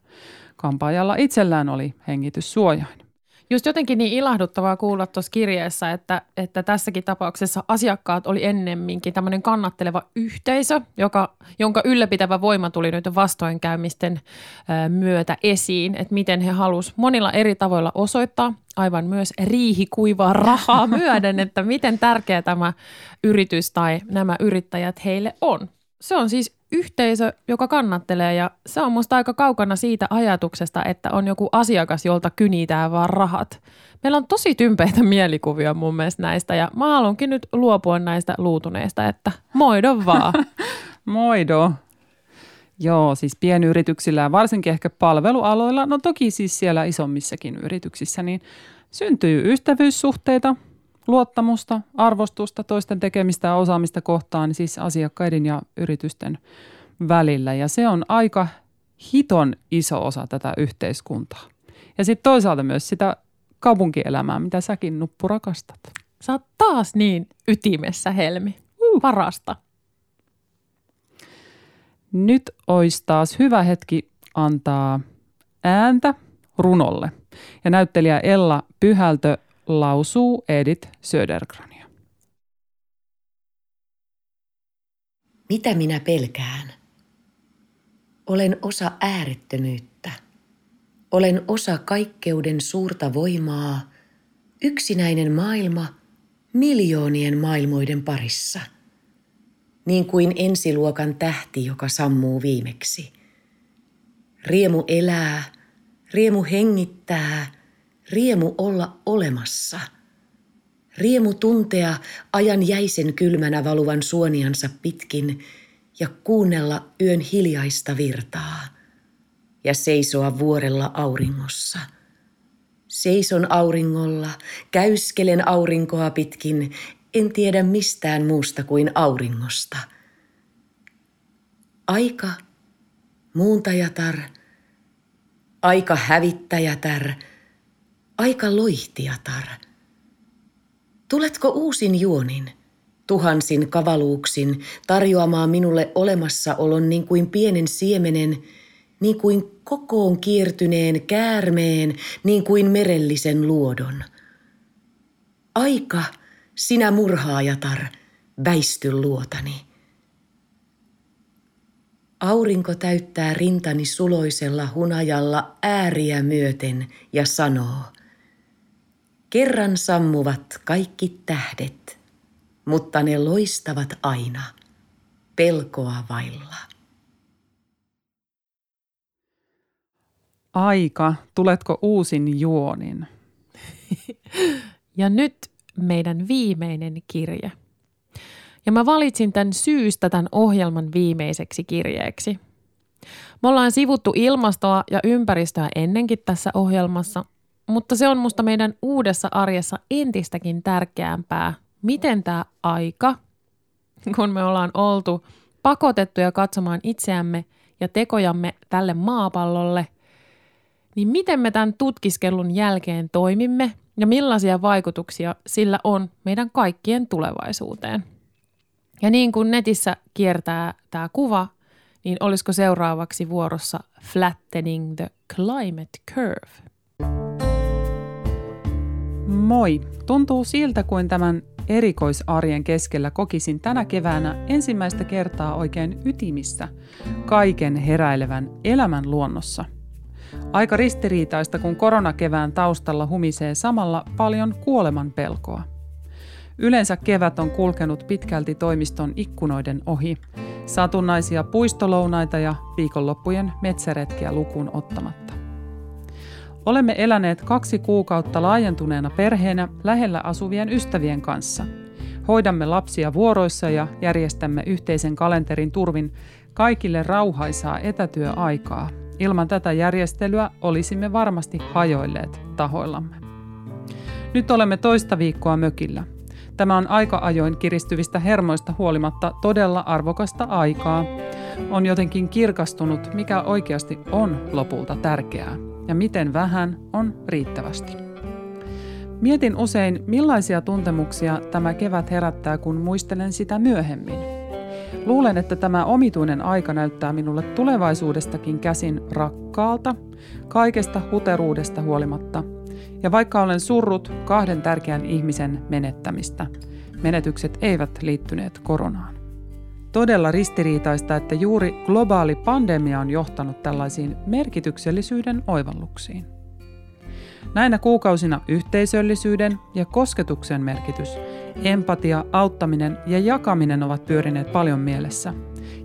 kampaajalla itsellään oli hengityssuojain. Just jotenkin niin ilahduttavaa kuulla tuossa kirjeessä, että, että tässäkin tapauksessa asiakkaat oli ennemminkin tämmöinen kannatteleva yhteisö, joka, jonka ylläpitävä voima tuli nyt vastoinkäymisten myötä esiin, että miten he halusivat monilla eri tavoilla osoittaa aivan myös riihikuivaa rahaa myöden, että miten tärkeä tämä yritys tai nämä yrittäjät heille on. Se on siis yhteisö, joka kannattelee ja se on musta aika kaukana siitä ajatuksesta, että on joku asiakas, jolta kynitää vaan rahat. Meillä on tosi tympeitä mielikuvia mun mielestä näistä ja mä haluankin nyt luopua näistä luutuneista, että moido vaan. moido. Joo, siis pienyrityksillä ja varsinkin ehkä palvelualoilla, no toki siis siellä isommissakin yrityksissä, niin syntyy ystävyyssuhteita – luottamusta, arvostusta, toisten tekemistä ja osaamista kohtaan, siis asiakkaiden ja yritysten välillä. Ja se on aika hiton iso osa tätä yhteiskuntaa. Ja sitten toisaalta myös sitä kaupunkielämää, mitä säkin Nuppu rakastat. Sä oot taas niin ytimessä, Helmi. Uh. Parasta. Nyt olisi taas hyvä hetki antaa ääntä runolle. Ja näyttelijä Ella Pyhältö lausuu Edith Södergrania. Mitä minä pelkään? Olen osa äärettömyyttä. Olen osa kaikkeuden suurta voimaa, yksinäinen maailma miljoonien maailmoiden parissa. Niin kuin ensiluokan tähti, joka sammuu viimeksi. Riemu elää, riemu hengittää – riemu olla olemassa. Riemu tuntea ajan jäisen kylmänä valuvan suoniansa pitkin ja kuunnella yön hiljaista virtaa ja seisoa vuorella auringossa. Seison auringolla, käyskelen aurinkoa pitkin, en tiedä mistään muusta kuin auringosta. Aika, muuntajatar, aika hävittäjätar – aika loihtiatar. Tuletko uusin juonin, tuhansin kavaluuksin, tarjoamaan minulle olemassaolon niin kuin pienen siemenen, niin kuin kokoon kiertyneen käärmeen, niin kuin merellisen luodon. Aika, sinä murhaajatar, väisty luotani. Aurinko täyttää rintani suloisella hunajalla ääriä myöten ja sanoo – Kerran sammuvat kaikki tähdet, mutta ne loistavat aina pelkoa vailla. Aika, tuletko uusin juonin? ja nyt meidän viimeinen kirje. Ja mä valitsin tämän syystä tämän ohjelman viimeiseksi kirjeeksi. Me ollaan sivuttu ilmastoa ja ympäristöä ennenkin tässä ohjelmassa, mutta se on musta meidän uudessa arjessa entistäkin tärkeämpää, miten tämä aika, kun me ollaan oltu pakotettuja katsomaan itseämme ja tekojamme tälle maapallolle, niin miten me tämän tutkiskelun jälkeen toimimme ja millaisia vaikutuksia sillä on meidän kaikkien tulevaisuuteen. Ja niin kuin netissä kiertää tämä kuva, niin olisiko seuraavaksi vuorossa Flattening the Climate Curve – Moi! Tuntuu siltä, kuin tämän erikoisarjen keskellä kokisin tänä keväänä ensimmäistä kertaa oikein ytimissä kaiken heräilevän elämän luonnossa. Aika ristiriitaista, kun koronakevään taustalla humisee samalla paljon kuoleman pelkoa. Yleensä kevät on kulkenut pitkälti toimiston ikkunoiden ohi, satunnaisia puistolounaita ja viikonloppujen metsäretkiä lukuun ottamatta. Olemme eläneet kaksi kuukautta laajentuneena perheenä lähellä asuvien ystävien kanssa. Hoidamme lapsia vuoroissa ja järjestämme yhteisen kalenterin turvin kaikille rauhaisaa etätyöaikaa. Ilman tätä järjestelyä olisimme varmasti hajoilleet tahoillamme. Nyt olemme toista viikkoa mökillä. Tämä on aika ajoin kiristyvistä hermoista huolimatta todella arvokasta aikaa. On jotenkin kirkastunut, mikä oikeasti on lopulta tärkeää ja miten vähän on riittävästi. Mietin usein, millaisia tuntemuksia tämä kevät herättää, kun muistelen sitä myöhemmin. Luulen, että tämä omituinen aika näyttää minulle tulevaisuudestakin käsin rakkaalta, kaikesta huteruudesta huolimatta. Ja vaikka olen surrut kahden tärkeän ihmisen menettämistä, menetykset eivät liittyneet koronaan. Todella ristiriitaista, että juuri globaali pandemia on johtanut tällaisiin merkityksellisyyden oivalluksiin. Näinä kuukausina yhteisöllisyyden ja kosketuksen merkitys, empatia, auttaminen ja jakaminen ovat pyörineet paljon mielessä.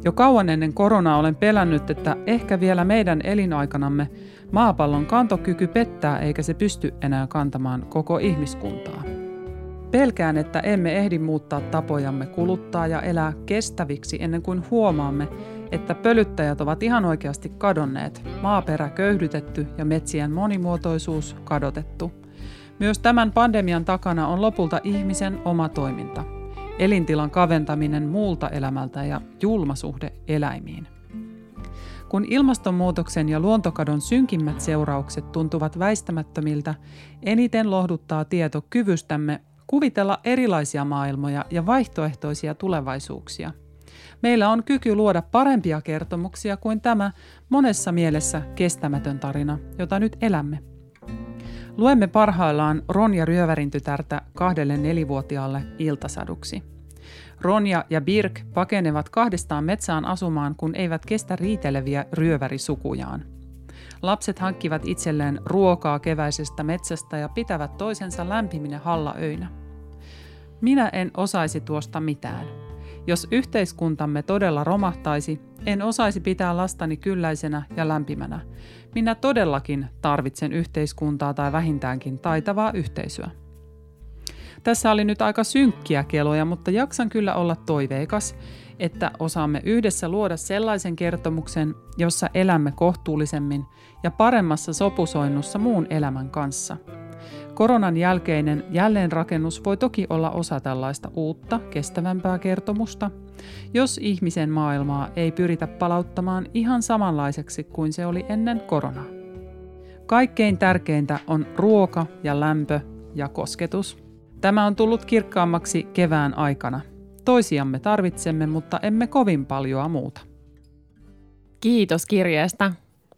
Jo kauan ennen koronaa olen pelännyt, että ehkä vielä meidän elinaikanamme maapallon kantokyky pettää eikä se pysty enää kantamaan koko ihmiskuntaa. Pelkään, että emme ehdi muuttaa tapojamme kuluttaa ja elää kestäviksi ennen kuin huomaamme, että pölyttäjät ovat ihan oikeasti kadonneet, maaperä köyhdytetty ja metsien monimuotoisuus kadotettu. Myös tämän pandemian takana on lopulta ihmisen oma toiminta, elintilan kaventaminen muulta elämältä ja julma suhde eläimiin. Kun ilmastonmuutoksen ja luontokadon synkimmät seuraukset tuntuvat väistämättömiltä, eniten lohduttaa tieto kyvystämme kuvitella erilaisia maailmoja ja vaihtoehtoisia tulevaisuuksia. Meillä on kyky luoda parempia kertomuksia kuin tämä monessa mielessä kestämätön tarina, jota nyt elämme. Luemme parhaillaan Ronja Ryövärin tytärtä kahdelle nelivuotiaalle iltasaduksi. Ronja ja Birk pakenevat kahdestaan metsään asumaan, kun eivät kestä riiteleviä ryövärisukujaan. Lapset hankkivat itselleen ruokaa keväisestä metsästä ja pitävät toisensa lämpiminä hallaöinä. Minä en osaisi tuosta mitään. Jos yhteiskuntamme todella romahtaisi, en osaisi pitää lastani kylläisenä ja lämpimänä. Minä todellakin tarvitsen yhteiskuntaa tai vähintäänkin taitavaa yhteisöä. Tässä oli nyt aika synkkiä keloja, mutta jaksan kyllä olla toiveikas, että osaamme yhdessä luoda sellaisen kertomuksen, jossa elämme kohtuullisemmin ja paremmassa sopusoinnussa muun elämän kanssa. Koronan jälkeinen jälleenrakennus voi toki olla osa tällaista uutta, kestävämpää kertomusta, jos ihmisen maailmaa ei pyritä palauttamaan ihan samanlaiseksi kuin se oli ennen koronaa. Kaikkein tärkeintä on ruoka ja lämpö ja kosketus. Tämä on tullut kirkkaammaksi kevään aikana – Toisiamme tarvitsemme, mutta emme kovin paljoa muuta. Kiitos kirjeestä.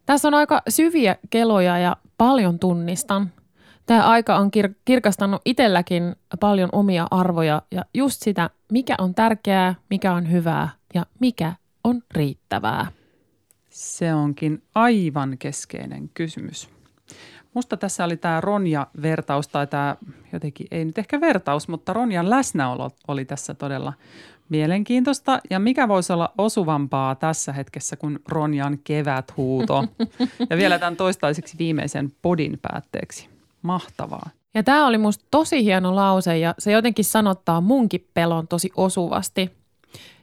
Tässä on aika syviä keloja ja paljon tunnistan. Tämä aika on kir- kirkastanut itselläkin paljon omia arvoja ja just sitä, mikä on tärkeää, mikä on hyvää ja mikä on riittävää. Se onkin aivan keskeinen kysymys. Musta tässä oli tämä Ronja-vertaus tai tämä jotenkin, ei nyt ehkä vertaus, mutta Ronjan läsnäolo oli tässä todella mielenkiintoista. Ja mikä voisi olla osuvampaa tässä hetkessä kuin Ronjan keväthuuto ja vielä tämän toistaiseksi viimeisen podin päätteeksi. Mahtavaa. Ja tämä oli musta tosi hieno lause ja se jotenkin sanottaa munkin pelon tosi osuvasti.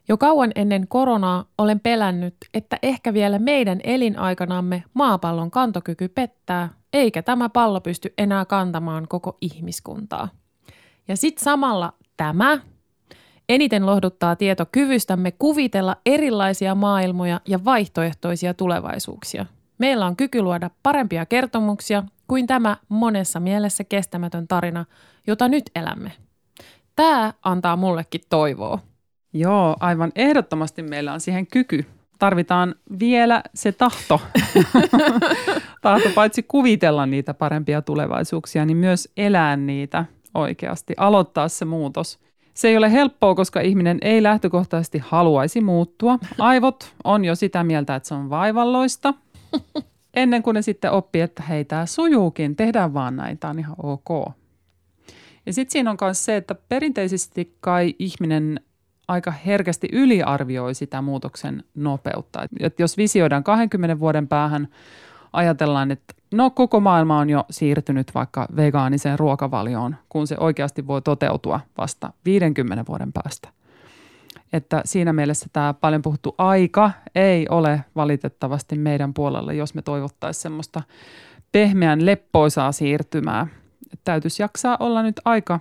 Jo kauan ennen koronaa olen pelännyt, että ehkä vielä meidän elinaikanamme maapallon kantokyky pettää eikä tämä pallo pysty enää kantamaan koko ihmiskuntaa. Ja sitten samalla tämä eniten lohduttaa tieto kyvystämme kuvitella erilaisia maailmoja ja vaihtoehtoisia tulevaisuuksia. Meillä on kyky luoda parempia kertomuksia kuin tämä monessa mielessä kestämätön tarina, jota nyt elämme. Tämä antaa mullekin toivoa. Joo, aivan ehdottomasti meillä on siihen kyky tarvitaan vielä se tahto. tahto paitsi kuvitella niitä parempia tulevaisuuksia, niin myös elää niitä oikeasti, aloittaa se muutos. Se ei ole helppoa, koska ihminen ei lähtökohtaisesti haluaisi muuttua. Aivot on jo sitä mieltä, että se on vaivalloista. Ennen kuin ne sitten oppii, että hei, tämä sujuukin, tehdään vaan näin, tämä on ihan ok. Ja sitten siinä on myös se, että perinteisesti kai ihminen aika herkästi yliarvioi sitä muutoksen nopeutta. Et jos visioidaan 20 vuoden päähän, ajatellaan, että no koko maailma on jo siirtynyt vaikka vegaaniseen ruokavalioon, kun se oikeasti voi toteutua vasta 50 vuoden päästä. Että siinä mielessä tämä paljon puhuttu aika ei ole valitettavasti meidän puolella, jos me toivottaisiin semmoista pehmeän leppoisaa siirtymää. Täytyisi jaksaa olla nyt aika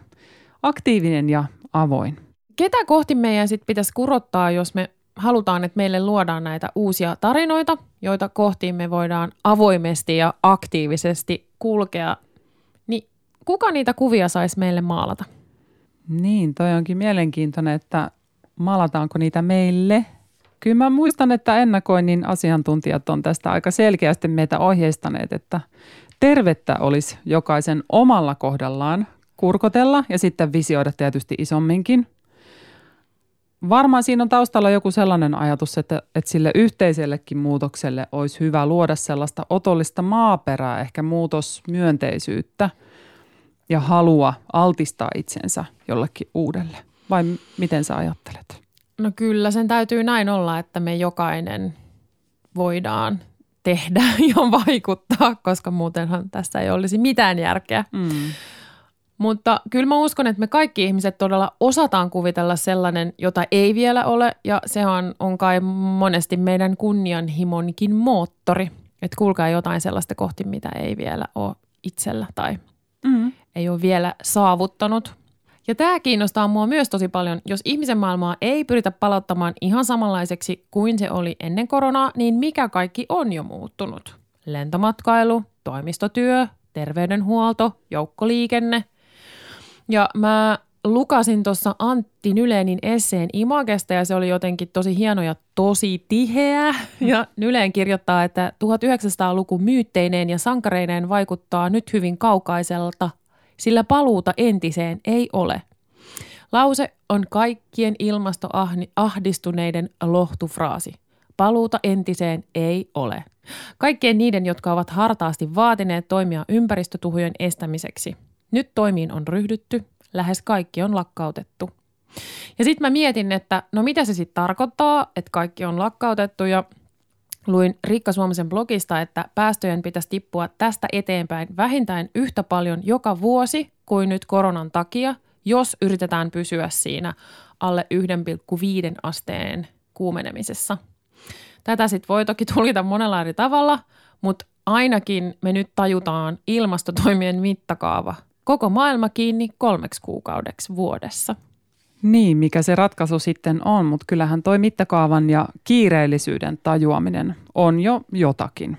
aktiivinen ja avoin. Ketä kohti meidän sitten pitäisi kurottaa, jos me halutaan, että meille luodaan näitä uusia tarinoita, joita kohti me voidaan avoimesti ja aktiivisesti kulkea, niin kuka niitä kuvia saisi meille maalata? Niin, toi onkin mielenkiintoinen, että maalataanko niitä meille. Kyllä mä muistan, että ennakoinnin asiantuntijat on tästä aika selkeästi meitä ohjeistaneet, että tervettä olisi jokaisen omalla kohdallaan kurkotella ja sitten visioida tietysti isomminkin – Varmaan siinä on taustalla joku sellainen ajatus, että, että sille yhteisellekin muutokselle olisi hyvä luoda sellaista otollista maaperää, ehkä muutosmyönteisyyttä ja halua altistaa itsensä jollekin uudelle. Vai miten sä ajattelet? No kyllä, sen täytyy näin olla, että me jokainen voidaan tehdä ja vaikuttaa, koska muutenhan tässä ei olisi mitään järkeä. Mm. Mutta kyllä mä uskon, että me kaikki ihmiset todella osataan kuvitella sellainen, jota ei vielä ole, ja se on, on kai monesti meidän kunnianhimonkin moottori. Että kulkaa jotain sellaista kohti, mitä ei vielä ole itsellä tai mm. ei ole vielä saavuttanut. Ja tämä kiinnostaa mua myös tosi paljon. Jos ihmisen maailmaa ei pyritä palauttamaan ihan samanlaiseksi kuin se oli ennen koronaa, niin mikä kaikki on jo muuttunut? Lentomatkailu, toimistotyö, terveydenhuolto, joukkoliikenne – ja mä lukasin tuossa Antti Nylenin esseen Imagesta ja se oli jotenkin tosi hieno ja tosi tiheä. Ja Nyleen kirjoittaa, että 1900-luku myytteineen ja sankareineen vaikuttaa nyt hyvin kaukaiselta, sillä paluuta entiseen ei ole. Lause on kaikkien ilmastoahdistuneiden lohtufraasi. Paluuta entiseen ei ole. Kaikkien niiden, jotka ovat hartaasti vaatineet toimia ympäristötuhojen estämiseksi – nyt toimiin on ryhdytty, lähes kaikki on lakkautettu. Ja sitten mä mietin, että no mitä se sitten tarkoittaa, että kaikki on lakkautettu ja luin Riikka Suomisen blogista, että päästöjen pitäisi tippua tästä eteenpäin vähintään yhtä paljon joka vuosi kuin nyt koronan takia, jos yritetään pysyä siinä alle 1,5 asteen kuumenemisessa. Tätä sitten voi toki tulkita monella eri tavalla, mutta ainakin me nyt tajutaan ilmastotoimien mittakaava koko maailma kiinni kolmeksi kuukaudeksi vuodessa. Niin, mikä se ratkaisu sitten on, mutta kyllähän toi mittakaavan ja kiireellisyyden tajuaminen on jo jotakin.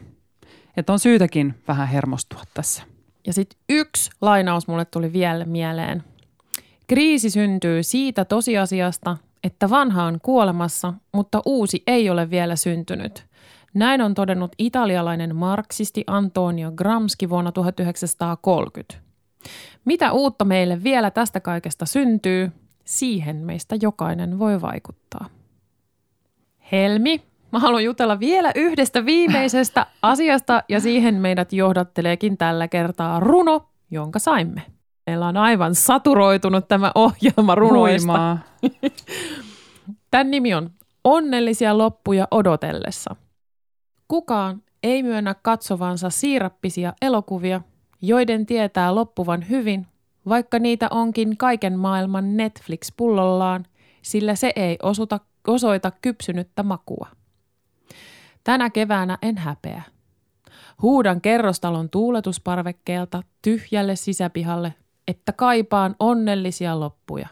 Että on syytäkin vähän hermostua tässä. Ja sitten yksi lainaus mulle tuli vielä mieleen. Kriisi syntyy siitä tosiasiasta, että vanha on kuolemassa, mutta uusi ei ole vielä syntynyt. Näin on todennut italialainen marksisti Antonio Gramsci vuonna 1930. Mitä uutta meille vielä tästä kaikesta syntyy, siihen meistä jokainen voi vaikuttaa. Helmi, mä haluan jutella vielä yhdestä viimeisestä asiasta ja siihen meidät johdatteleekin tällä kertaa runo, jonka saimme. Meillä on aivan saturoitunut tämä ohjelma runoista. Tämän nimi on Onnellisia loppuja odotellessa. Kukaan ei myönnä katsovansa siirappisia elokuvia – joiden tietää loppuvan hyvin, vaikka niitä onkin kaiken maailman Netflix-pullollaan, sillä se ei osuta, osoita kypsynyttä makua. Tänä keväänä en häpeä. Huudan kerrostalon tuuletusparvekkeelta tyhjälle sisäpihalle, että kaipaan onnellisia loppuja.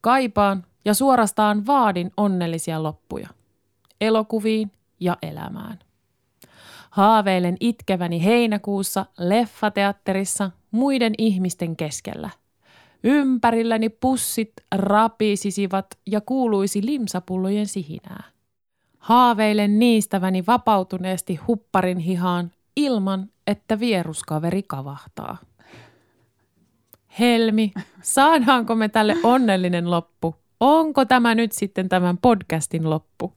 Kaipaan ja suorastaan vaadin onnellisia loppuja. Elokuviin ja elämään. Haaveilen itkeväni heinäkuussa leffateatterissa muiden ihmisten keskellä. Ympärilläni pussit rapisisivat ja kuuluisi limsapullojen sihinää. Haaveilen niistäväni vapautuneesti hupparin hihaan ilman, että vieruskaveri kavahtaa. Helmi, saadaanko me tälle onnellinen loppu? Onko tämä nyt sitten tämän podcastin loppu?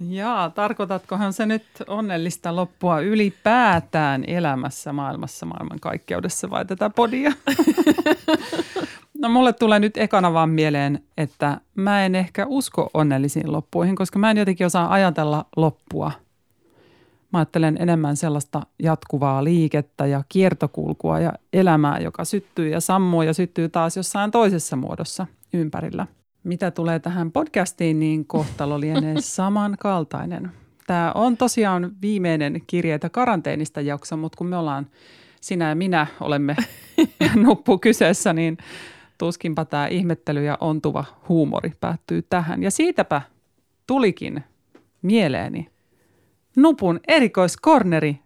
Jaa, tarkoitatkohan se nyt onnellista loppua ylipäätään elämässä, maailmassa, maailmankaikkeudessa vai tätä podia? no mulle tulee nyt ekana vaan mieleen, että mä en ehkä usko onnellisiin loppuihin, koska mä en jotenkin osaa ajatella loppua. Mä ajattelen enemmän sellaista jatkuvaa liikettä ja kiertokulkua ja elämää, joka syttyy ja sammuu ja syttyy taas jossain toisessa muodossa ympärillä – mitä tulee tähän podcastiin, niin kohtalo lienee samankaltainen. Tämä on tosiaan viimeinen kirjeitä karanteenista jakso, mutta kun me ollaan, sinä ja minä olemme nuppu kyseessä, niin tuskinpa tämä ihmettely ja ontuva huumori päättyy tähän. Ja siitäpä tulikin mieleeni nupun erikoiskorneri.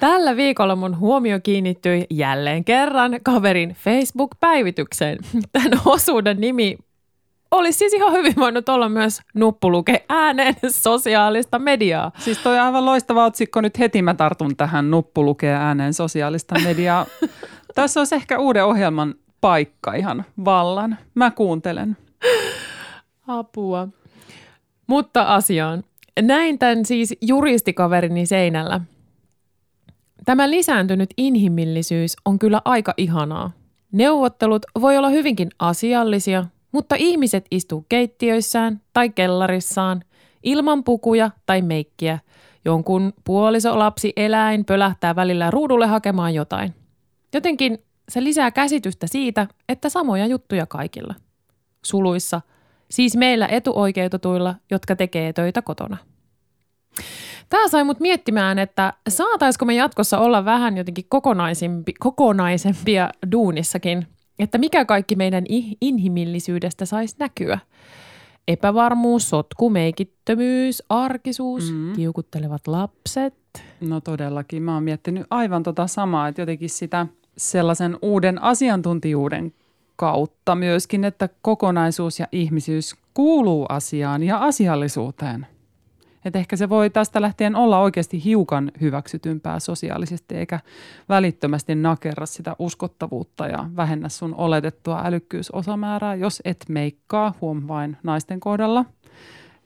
Tällä viikolla mun huomio kiinnittyi jälleen kerran kaverin Facebook-päivitykseen. Tämän osuuden nimi olisi siis ihan hyvin voinut olla myös nuppuluke ääneen sosiaalista mediaa. Siis toi aivan loistava otsikko. Nyt heti mä tartun tähän nuppuluke ääneen sosiaalista mediaa. Tässä olisi ehkä uuden ohjelman paikka ihan vallan. Mä kuuntelen. Apua. Mutta asiaan. Näin tämän siis juristikaverini seinällä – Tämä lisääntynyt inhimillisyys on kyllä aika ihanaa. Neuvottelut voi olla hyvinkin asiallisia, mutta ihmiset istuu keittiöissään tai kellarissaan ilman pukuja tai meikkiä. Jonkun puoliso, lapsi, eläin pölähtää välillä ruudulle hakemaan jotain. Jotenkin se lisää käsitystä siitä, että samoja juttuja kaikilla. Suluissa, siis meillä etuoikeutetuilla, jotka tekee töitä kotona. Tämä sai mut miettimään, että saataisiko me jatkossa olla vähän jotenkin kokonaisempi, kokonaisempia duunissakin, että mikä kaikki meidän inhimillisyydestä saisi näkyä. Epävarmuus, sotku, meikittömyys, arkisuus, mm. kiukuttelevat lapset. No todellakin, mä oon miettinyt aivan tota samaa, että jotenkin sitä sellaisen uuden asiantuntijuuden kautta myöskin, että kokonaisuus ja ihmisyys kuuluu asiaan ja asiallisuuteen – että ehkä se voi tästä lähtien olla oikeasti hiukan hyväksytympää sosiaalisesti eikä välittömästi nakerra sitä uskottavuutta ja vähennä sun oletettua älykkyysosamäärää, jos et meikkaa, huom vain naisten kohdalla.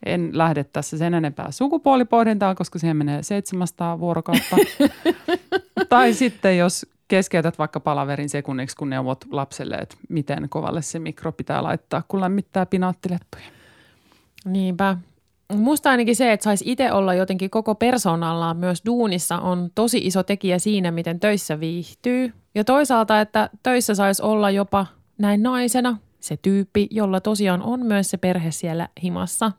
En lähde tässä sen enempää sukupuolipohdintaan, koska siihen menee 700 vuorokautta. tai sitten jos keskeytät vaikka palaverin sekunniksi, kun neuvot lapselle, että miten kovalle se mikro pitää laittaa, kun lämmittää pinaattileppuja. Niinpä. Musta ainakin se, että saisi itse olla jotenkin koko persoonallaan myös duunissa on tosi iso tekijä siinä, miten töissä viihtyy. Ja toisaalta, että töissä saisi olla jopa näin naisena se tyyppi, jolla tosiaan on myös se perhe siellä himassa.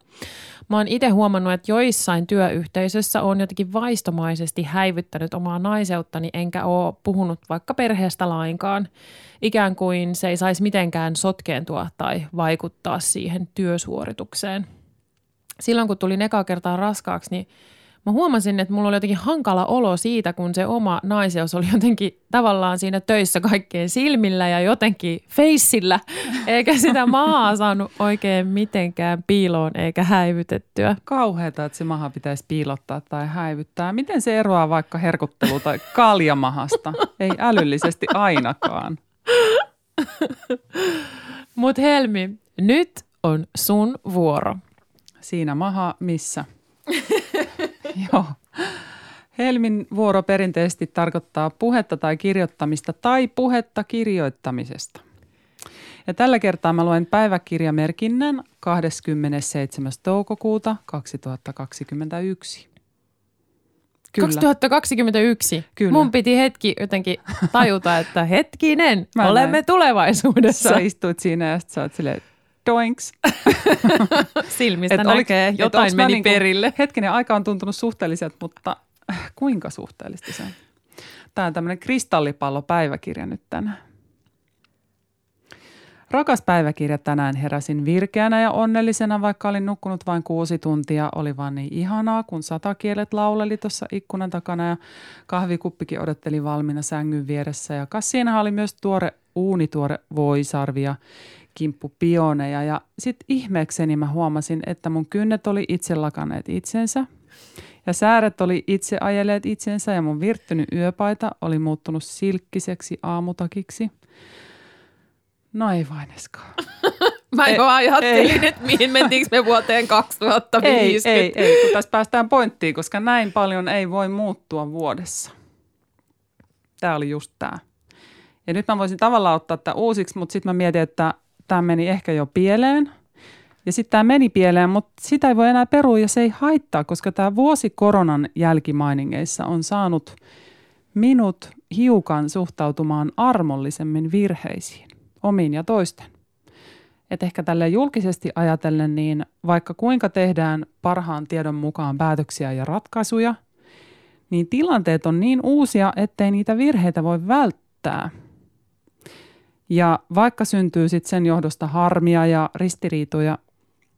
Mä oon itse huomannut, että joissain työyhteisössä on jotenkin vaistomaisesti häivyttänyt omaa naiseuttani, enkä oo puhunut vaikka perheestä lainkaan. Ikään kuin se ei saisi mitenkään sotkeentua tai vaikuttaa siihen työsuoritukseen – silloin kun tuli eka kertaa raskaaksi, niin mä huomasin, että mulla oli jotenkin hankala olo siitä, kun se oma naiseus oli jotenkin tavallaan siinä töissä kaikkeen silmillä ja jotenkin feissillä, eikä sitä mahaa saanut oikein mitenkään piiloon eikä häivytettyä. Kauheeta, että se maha pitäisi piilottaa tai häivyttää. Miten se eroaa vaikka herkuttelu- tai kaljamahasta? Ei älyllisesti ainakaan. Mutta Helmi, nyt on sun vuoro. Siinä maha missä? Joo. Helmin vuoro perinteisesti tarkoittaa puhetta tai kirjoittamista tai puhetta kirjoittamisesta. Ja tällä kertaa mä luen päiväkirjamerkinnän 27. toukokuuta 2021. Kyllä. 2021. Kyllä. Mun piti hetki jotenkin tajuta, että hetkinen, Mä olemme näin. tulevaisuudessa. Sä istuit siinä ja sä oot silleen, doinks. Silmistä et näkee, oliko, jotain meni niin kuin, perille. Hetkinen, aika on tuntunut suhteelliset, mutta kuinka suhteellista se on? Tämä on tämmöinen kristallipallopäiväkirja nyt tänään. Rakas päiväkirja tänään heräsin virkeänä ja onnellisena, vaikka olin nukkunut vain kuusi tuntia. Oli vaan niin ihanaa, kun satakielet lauleli tuossa ikkunan takana ja kahvikuppikin odotteli valmiina sängyn vieressä. Ja kas siinä oli myös tuore uunituore voisarvi ja kimppupioneja. Ja sitten ihmeekseni mä huomasin, että mun kynnet oli itse lakanneet itsensä. Ja sääret oli itse ajelleet itsensä ja mun virttynyt yöpaita oli muuttunut silkkiseksi aamutakiksi. No ei vain eskaan. Mä Ei, jo ajattelin, ei. että mihin mentiinkö me vuoteen 2050. Ei, ei, ei, kun tässä päästään pointtiin, koska näin paljon ei voi muuttua vuodessa. Tämä oli just tämä. Ja nyt mä voisin tavallaan ottaa tämä uusiksi, mutta sitten mä mietin, että tämä meni ehkä jo pieleen. Ja sitten tämä meni pieleen, mutta sitä ei voi enää perua ja se ei haittaa, koska tämä vuosi koronan jälkimainingeissa on saanut minut hiukan suhtautumaan armollisemmin virheisiin, omiin ja toisten. Et ehkä tälle julkisesti ajatellen, niin vaikka kuinka tehdään parhaan tiedon mukaan päätöksiä ja ratkaisuja, niin tilanteet on niin uusia, ettei niitä virheitä voi välttää. Ja vaikka syntyy sitten sen johdosta harmia ja ristiriitoja,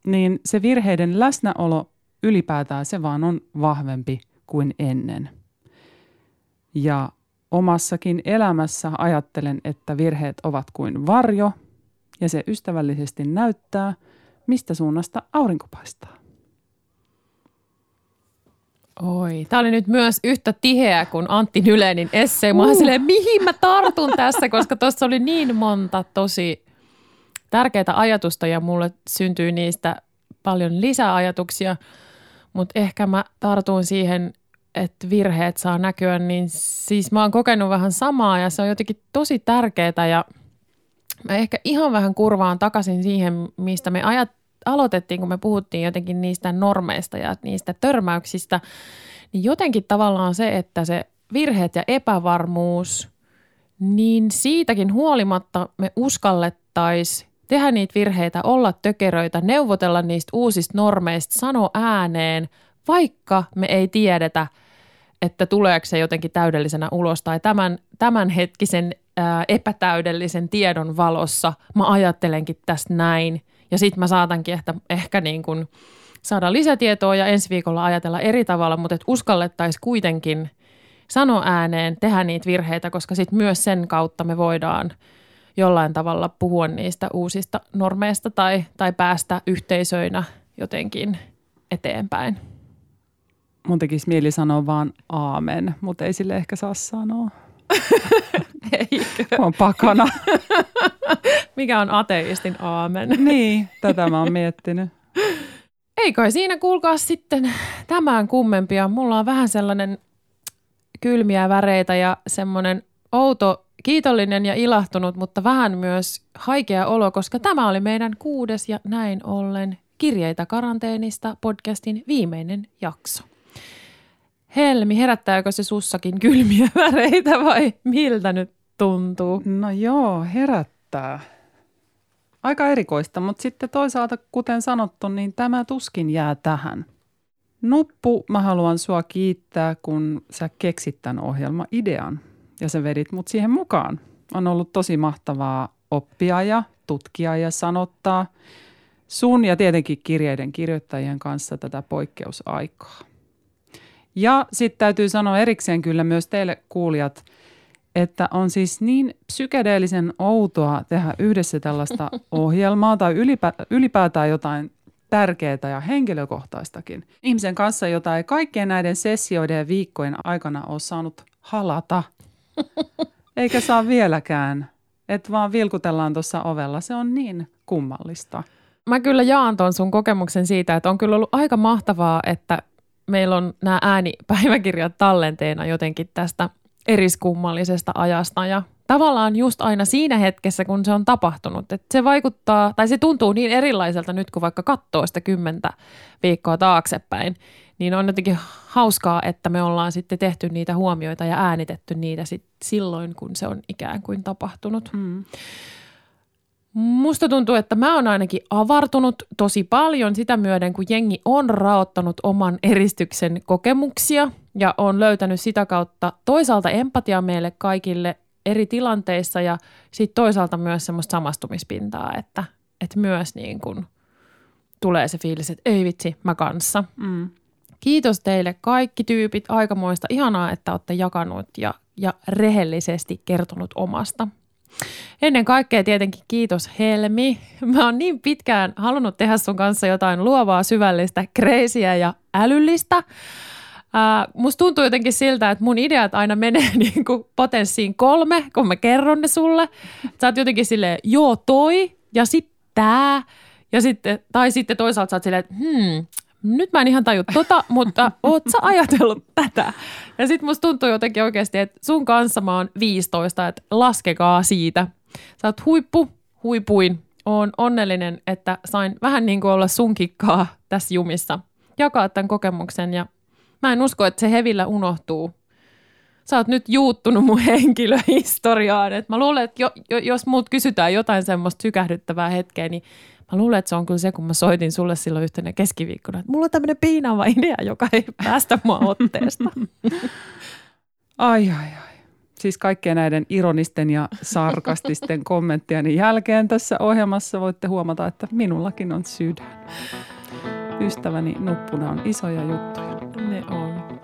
niin se virheiden läsnäolo ylipäätään se vaan on vahvempi kuin ennen. Ja omassakin elämässä ajattelen, että virheet ovat kuin varjo – ja se ystävällisesti näyttää, mistä suunnasta aurinko paistaa. Oi, tämä oli nyt myös yhtä tiheä kuin Antti Nylenin essee. Mä uh. silleen, mihin mä tartun tässä, koska tuossa oli niin monta tosi tärkeää ajatusta ja mulle syntyi niistä paljon lisäajatuksia, mutta ehkä mä tartun siihen, että virheet saa näkyä, niin siis mä oon kokenut vähän samaa ja se on jotenkin tosi tärkeää ja mä ehkä ihan vähän kurvaan takaisin siihen, mistä me ajat, aloitettiin, kun me puhuttiin jotenkin niistä normeista ja niistä törmäyksistä, niin jotenkin tavallaan se, että se virheet ja epävarmuus, niin siitäkin huolimatta me uskallettaisiin tehdä niitä virheitä, olla tökeröitä, neuvotella niistä uusista normeista, sanoa ääneen, vaikka me ei tiedetä, että tuleeko se jotenkin täydellisenä ulos tai tämän, tämänhetkisen ää, epätäydellisen tiedon valossa. Mä ajattelenkin tästä näin ja sitten mä saatankin ehkä, ehkä niin kuin saada lisätietoa ja ensi viikolla ajatella eri tavalla, mutta että uskallettaisiin kuitenkin sanoa ääneen, tehdä niitä virheitä, koska sitten myös sen kautta me voidaan jollain tavalla puhua niistä uusista normeista tai, tai päästä yhteisöinä jotenkin eteenpäin. Mun tekisi mieli sanoa vaan aamen, mutta ei sille ehkä saa sanoa. Eikö? On pakana. Mikä on ateistin aamen? niin, tätä mä oon miettinyt. Ei kai siinä kuulkaa sitten tämän kummempia. Mulla on vähän sellainen kylmiä väreitä ja semmoinen outo, kiitollinen ja ilahtunut, mutta vähän myös haikea olo, koska tämä oli meidän kuudes ja näin ollen Kirjeitä karanteenista podcastin viimeinen jakso. Helmi, herättääkö se sussakin kylmiä väreitä vai miltä nyt tuntuu? No joo, herättää. Aika erikoista, mutta sitten toisaalta, kuten sanottu, niin tämä tuskin jää tähän. Nuppu, mä haluan sua kiittää, kun sä keksit tämän ohjelma-idean ja sä vedit mut siihen mukaan. On ollut tosi mahtavaa oppia ja tutkia ja sanottaa sun ja tietenkin kirjeiden kirjoittajien kanssa tätä poikkeusaikaa. Ja sitten täytyy sanoa erikseen kyllä myös teille kuulijat, että on siis niin psykedeellisen outoa tehdä yhdessä tällaista ohjelmaa tai ylipä, ylipäätään jotain tärkeää ja henkilökohtaistakin. Ihmisen kanssa, jota ei kaikkien näiden sessioiden ja viikkojen aikana ole saanut halata. Eikä saa vieläkään. Että vaan vilkutellaan tuossa ovella. Se on niin kummallista. Mä kyllä jaan ton sun kokemuksen siitä, että on kyllä ollut aika mahtavaa, että meillä on nämä äänipäiväkirjat tallenteena jotenkin tästä eriskummallisesta ajasta ja tavallaan just aina siinä hetkessä, kun se on tapahtunut. Että se vaikuttaa, tai se tuntuu niin erilaiselta nyt, kun vaikka katsoo sitä kymmentä viikkoa taaksepäin, niin on jotenkin hauskaa, että me ollaan sitten tehty niitä huomioita ja äänitetty niitä sit silloin, kun se on ikään kuin tapahtunut. Mm. Musta tuntuu, että mä oon ainakin avartunut tosi paljon sitä myöden, kun jengi on raottanut oman eristyksen kokemuksia ja on löytänyt sitä kautta toisaalta empatiaa meille kaikille eri tilanteissa ja sitten toisaalta myös semmoista samastumispintaa, että, että myös niin kuin tulee se fiilis, että ei vitsi, mä kanssa. Mm. Kiitos teille kaikki tyypit, aikamoista. Ihanaa, että olette jakanut ja, ja rehellisesti kertonut omasta. Ennen kaikkea tietenkin kiitos Helmi. Mä oon niin pitkään halunnut tehdä sun kanssa jotain luovaa, syvällistä, kreisiä ja älyllistä. Ää, musta tuntuu jotenkin siltä, että mun ideat aina menee niin kuin potenssiin kolme, kun mä kerron ne sulle. Sä oot jotenkin silleen, joo toi ja sitten tää. Ja sitten, tai sitten toisaalta sä oot silleen, että hmm, nyt mä en ihan taju tota, mutta oot sä ajatellut tätä? Ja sitten musta tuntuu jotenkin oikeasti, että sun kanssa mä oon 15, että laskekaa siitä. Sä oot huippu, huipuin. Oon onnellinen, että sain vähän niin kuin olla sun kikkaa tässä jumissa. Jakaa tämän kokemuksen ja mä en usko, että se hevillä unohtuu. Sä oot nyt juuttunut mun henkilöhistoriaan. Et mä luulen, että jo, jo, jos muut kysytään jotain semmoista sykähdyttävää hetkeä, niin Mä luulen, että se on kyllä se, kun mä soitin sulle silloin yhtenä keskiviikkona, että mulla on tämmöinen piinaava idea, joka ei päästä mua otteesta. ai, ai, ai. Siis kaikkien näiden ironisten ja sarkastisten kommenttien jälkeen tässä ohjelmassa voitte huomata, että minullakin on sydän. Ystäväni nuppuna on isoja juttuja. Ne on.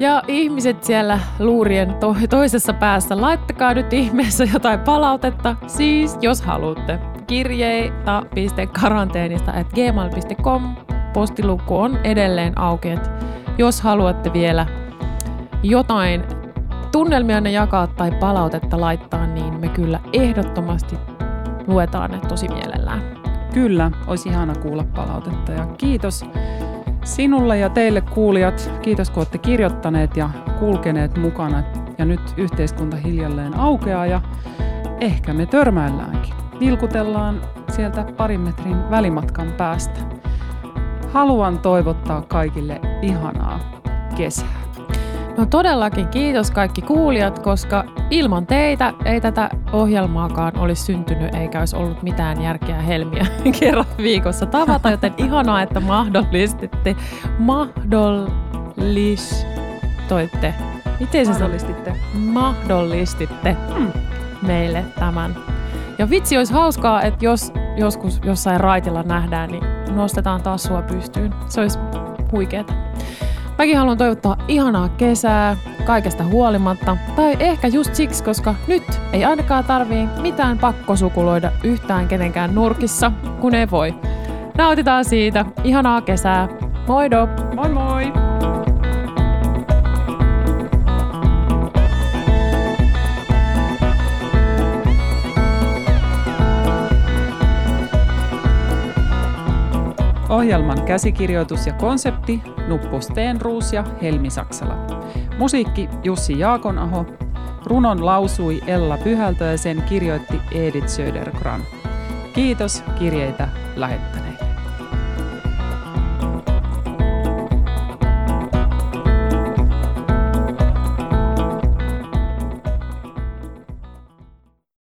Ja ihmiset siellä luurien to- toisessa päässä, laittakaa nyt ihmeessä jotain palautetta, siis jos haluatte kirjeitä.karanteenista at gmail.com. Postilukku on edelleen auki, että jos haluatte vielä jotain tunnelmia ne jakaa tai palautetta laittaa, niin me kyllä ehdottomasti luetaan ne tosi mielellään. Kyllä, olisi ihana kuulla palautetta ja kiitos sinulle ja teille kuulijat. Kiitos kun olette kirjoittaneet ja kulkeneet mukana ja nyt yhteiskunta hiljalleen aukeaa ja ehkä me törmäilläänkin vilkutellaan sieltä parin metrin välimatkan päästä. Haluan toivottaa kaikille ihanaa kesää. No todellakin kiitos kaikki kuulijat, koska ilman teitä ei tätä ohjelmaakaan olisi syntynyt eikä olisi ollut mitään järkeä helmiä kerran viikossa tavata, joten ihanaa, että mahdollistitte, mahdollistoitte, miten se mahdollistitte, mahdollistitte hmm. meille tämän ja vitsi olisi hauskaa, että jos joskus jossain raitilla nähdään, niin nostetaan taas sua pystyyn. Se olisi huikeeta. Mäkin haluan toivottaa ihanaa kesää kaikesta huolimatta. Tai ehkä just siksi, koska nyt ei ainakaan tarvii mitään pakkosukuloida yhtään kenenkään nurkissa, kun ei voi. Nautitaan siitä. Ihanaa kesää. Moido! Moi moi! Ohjelman käsikirjoitus ja konsepti Nuppu Steenruus ja Helmi Saksala. Musiikki Jussi Jaakonaho. Runon lausui Ella Pyhältö ja sen kirjoitti Edith Södergran. Kiitos kirjeitä lähettäneet.